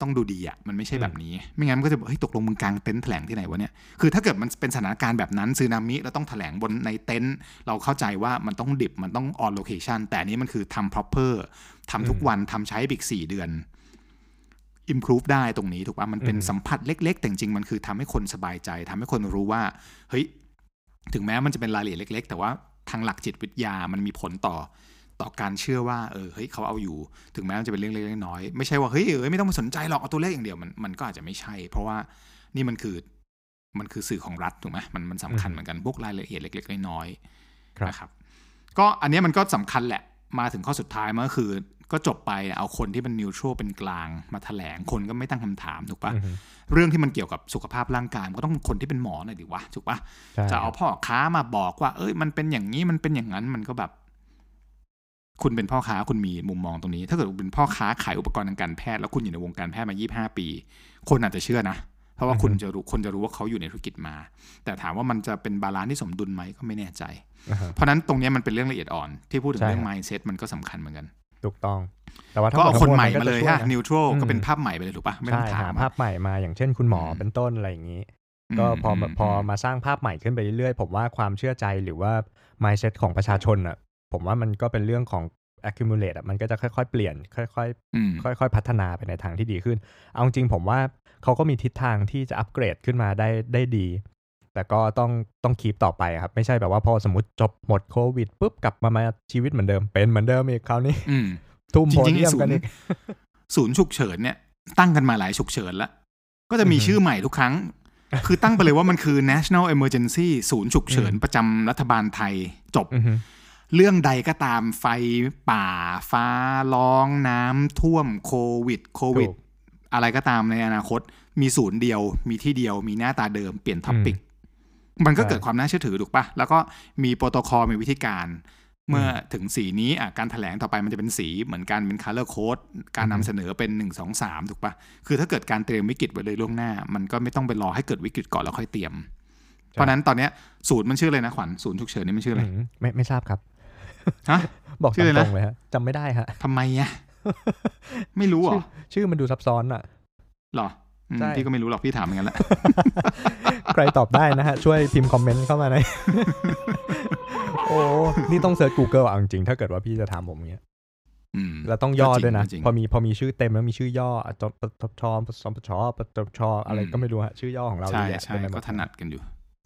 ต้องดูดีอะมันไม่ใช่แบบนี้ ไม่งั้นมันก็จะบอกเฮ้ยตกลงมึงกางเต็นท์แถลงที่ไหนวะเนี่ยคือถ้าเกิดมันเป็นสถานการณ์แบบนั้นซึนามิแล้วต้องแถลงบนในเต็นท์เราเข้าใจว่ามันต้องดิบมันต้องออนโลเคชันแต่อันนี้มันคือทำ proper ทำทุกวันทำใช้ไปอีกสี่เดือน improve ได้ตรงนี้ถูกปะมันเป็นอืมสัมผัสเล็ก ๆ แต่จริงๆมันคือทำให้คนสบายใจทำให้คนรู้ว่าเฮ้ยถึงแม้มันจะเป็นรายละเอียดเล็ก ๆ แต่ว่าทางหลักจิตวิทยามันมีผลต่อ ต่อการเชื่อว่าเออเฮ้ยเขาเอาอยู่ ถึงแม้มันจะเป็นเรื่องเล็กๆน้อยๆไม่ใช่ว่าเฮ้ยเออไม่ต้องมาสนใจหรอกเอาตัวเลขอย่างเดียวมันมันก็อาจจะไม่ใช่ เพราะว่านี่มันคือมันคือสื่อของรัฐถูกไหมมันมันสำคัญเหมือนกันพวกรายละเอียดเล็กๆน้อยครับๆนะครับก็อันเนี้ยมันก็สำคัญแหละมาถึงข้อสุดท้ายมันก็คือก็จบไปเอาคนที่เป็น neutral เป็นกลางมาแถลงคนก็ไม่ตั้งคำถามถูกปะอือฮึเรื่องที่มันเกี่ยวกับสุขภาพร่างกายมันก็ต้องคนที่เป็นหมอหน่อยดิวะถูกปะใช่จะเอาพ่อค้ามาบอกว่า เอ้ยมันเป็นอย่างนี้มันเป็นอย่างนั้นมันก็แบบ คุณเป็นพ่อค้าคุณมีมุมมองตรงนี้ ถ้าเกิดคุณเป็นพ่อค้าขายอุปกรณ์ทางการแพทย์แล้วคุณอยู่ในวงการแพทย์มา 25 ปี คนอาจจะเชื่อนะ เพราะว่าคุณจะรู้คนจะรู้ว่าเขาอยู่ในธุรกิจมา แต่ถามว่ามันจะเป็น balance ที่สมดุลไหมก็ไม่แน่ใจอ่าฮะเพราะฉะนั้นตรงเนี้ยมันเป็นเรื่องละเอียดอ่อน ที่พูดถึงใช่เรื่องครับ mindset มันก็สำคัญเหมือนกันถูกต้อง แต่ว่าทั้งก็หมดเอาทั้งคนวใหม่ก็มาเลยจช่วฮะนะนิวทรัลอืมก็เป็นภาพใหม่ไปเลยถูกปะไม่ต้อใช่งถาหามภาพใหม่มาอย่างเช่นคุณหมออมเป็นต้นอะไรอย่างนี้ก็พอมาพอมาสร้างภาพใหม่ขึ้นไปเรื่อยๆ ผมว่าความเชื่อใจหรือว่า mindset ของประชาชนอะ ผมว่ามันก็เป็นเรื่องของ accumulate อะมันก็จะค่อยๆ เปลี่ยน ค่อยอืมๆค่อย ๆ พัฒนาไปในทางที่ดีขึ้น เอาจริงๆผมว่าเขาก็มีทิศทางที่จะอัปเกรดขึ้นมาได้ได้ดี แต่ก็ต้องต้องคีปต่อไปครับ ไม่ใช่แบบว่าพอสมมติจบหมดโควิดปุ๊บกลับมามาชีวิตเหมือนเดิมเป็นเหมือนเดิมอีกคราวนี้อืมทุ่มจโพริงๆเดียมศูกันนอีย์กศูนย์ฉุกเฉินเนี่ย ตั้งกันมาหลายฉุกเฉินละก็จะมีอือฮึชื่อใหม่ทุกครั้ง คือตั้งไปเลยว่ามันคือ national emergency ศูนย์ฉุกเฉินอืมประจำรัฐบาลไทยจบอือฮึ เรื่องใดก็ตามไฟป่าฟ้าร้องน้ำท่วมโควิด โควิดถูกอะไรก็ตามในอนาคต มีศูนย์เดียว มีที่เดียว มีหน้าตาเดิมเปลี่ยน topic มันก็ใช่เกิดความน่าเชื่อถือถูกปะแล้วก็มีโปรโตคอลมีวิธีการ เมื่อถึงสีนี้อะการถแถลงต่อไปมันจะเป็นสีเหมือนกันเป็น color code การนำเสนอเป็นหนึ่งสองสามถูกปะคือถ้าเกิดการเตรียมวิกฤตไว้เลยล่วงหน้า มันก็ไม่ต้องไปรอให้เกิดวิกฤตก่อนแล้วค่อยเตรียม เพราะฉะนั้นตอนเนี้ยศูนย์มันชื่ออะไรนะขวัญศูนย์ฉุกเฉินนี่มันชื่ออะไรอืมไม่ไม่ทราบครับ ฮะบอกชื่ออะไรนะ ตรงๆเลยฮะจำไม่ได้ฮะทำไมอะไม่รู้เหรอชื่อมันดูซับซ้อนอะหรออืมใช่พี่ก็ไม่รู้หรอกพี่ถามเหมือนกันแหละใครตอบได้นะฮะ ช่วยพิมพ์คอมเมนต์เข้ามาในโอ้นี่ต้อง search Google เอาจริงๆถ้าเกิดว่าพี่จะถามผมอย่างเงี้ยอืมแล้วต้องย่อก็จริงด้วยนะก็จริงพอมีพอมีชื่อเต็มแล้วมีชื่อย่อจปปชปสปชปตชอะไรอืมก็ไม่รู้ฮะชื่อย่อของเราใช่เยอะแยะใช่เต็มไปหมดก็ถนัดกันอยู่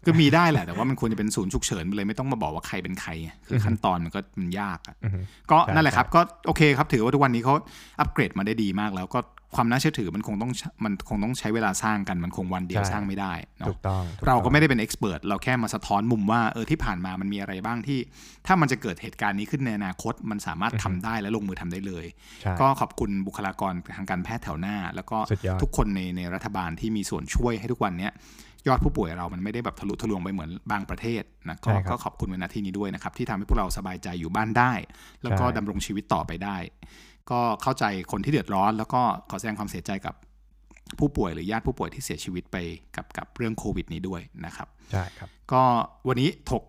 ก็มีได้แหละ แต่ว่ามันควรจะเป็นศูนย์ฉุกเฉินไปเลยไม่ต้องมาบอกว่าใครเป็นใครไงคือขั้นตอนมันก็มันยากอะอือฮึก็ใช่นั่นแหละครับใช่ก็โอเคครับ ถือว่าทุกวันนี้เขาอัปเกรดมาได้ดีมากแล้วก็ความน่าเชื่อถือมันคงต้องมันคงต้องใช้เวลาสร้างกันมันคงวันเดียวใช่สร้างไม่ได้เนาะถูกต้องเราก็ไม่ได้เป็น expert เราแค่มาสะท้อนมุมว่าเออที่ผ่านมามันมีอะไรบ้างที่ ถ้ามันจะเกิดเหตุการณ์นี้ขึ้นในอนาคต มันสามารถทำได้และลงมือทำได้เลยใช่ก็ขอบคุณบุคลากรทางการแพทย์แถวหน้า แล้วก็สุดยอดทุกคนในในรัฐบาลที่มีส่วนช่วยให้ทุกวันเนี้ย ยอดผู้ป่วยเรามันไม่ได้แบบทะลุทะลวงไปเหมือนบางประเทศนะก็ใช่ครับก็ขอบคุณในนาที่นี้ด้วยนะครับ ที่ทำให้พวกเราสบายใจอยู่บ้านได้ แล้วก็ใช่ดำรงชีวิตต่อไปได้ ก็เข้าใจคนที่เดือดร้อน แล้วก็ขอแสดงความเสียใจกับผู้ป่วยหรือญาติผู้ป่วยที่เสียชีวิตไปกับกับเรื่องโควิดนี้ด้วยนะครับใช่ครับ ก็วันนี้ถก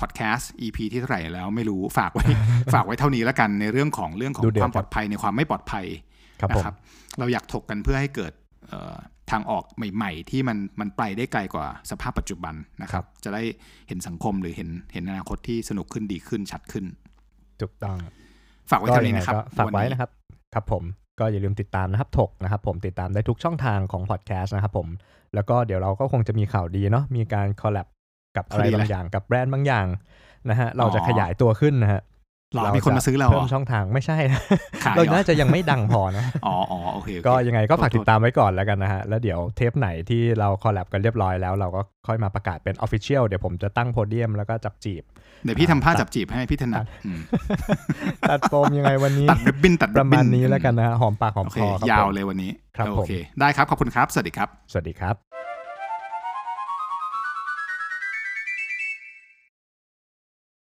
พอดแคสต์ EP ที่เท่าไหร่แล้วไม่รู้ฝากไว้ฝากไว้เท่านี้แล้วกันในเรื่องของเรื่องของดูเดือดความปลอดภัยในความไม่ปลอดภัยครับนะผมครับ เราอยากถกกันเพื่อให้เกิดเอ่อ ทางออกใหม่ๆ ที่มันมันไปได้ไกลกว่าสภาพปัจจุบันนะครับ จะได้เห็นสังคมหรือเห็นเห็นอนาคตที่สนุกขึ้นดีขึ้นชัดขึ้นถูกต้องฝากไว้เท่านี้นะครับก็ฝากไว้นนี้นะครับ ครับผมก็อย่าลืมติดตามนะครับถกนะครับผมติดตามได้ทุกช่องทางของพอดแคสต์นะครับผม แล้วก็เดี๋ยวเราก็คงจะมีข่าวดีเนาะมีการคอลแลบกับอะไรข่าวดีอะไรบางอย่าง กับแบรนด์บางอย่างนะฮะเราจะอ๋อขยายตัวขึ้นนะฮะ หรอจะมีคนมาซื้อเราเหรเพิ่อมช่องทางไม่ใช่นะขายเราเหรอน่าจะยังไม่ดังพอนะอ๋ออ๋อโอเคโอเคก็ยังไงก็ฝากโทษติดตามไว้ก่อนแล้วกันนะฮะ แล้วเดี๋ยวเทปไหนที่เราคอลแลบกันเรียบร้อยแล้วเราก็ค่อยมาประกาศเป็นออฟฟิเชียลเดี๋ยวผมจะตั้งโพเดียมแล้วก็จับจีบ เดี๋ยวพี่ทำผ้าจับจีบให้พี่ถนัดอืมตัดโฟมยังไงวันนี้ ตัดริบบิ้นตัดปริระบบิ้มาณนี้แล้วกันนะฮะหอมปากหอมโอคเคอครับยาวผมเลยวันนี้ครับโอผมเคได้ครับขอบคุณครับ สวัสดีครับ สวัสดีครับ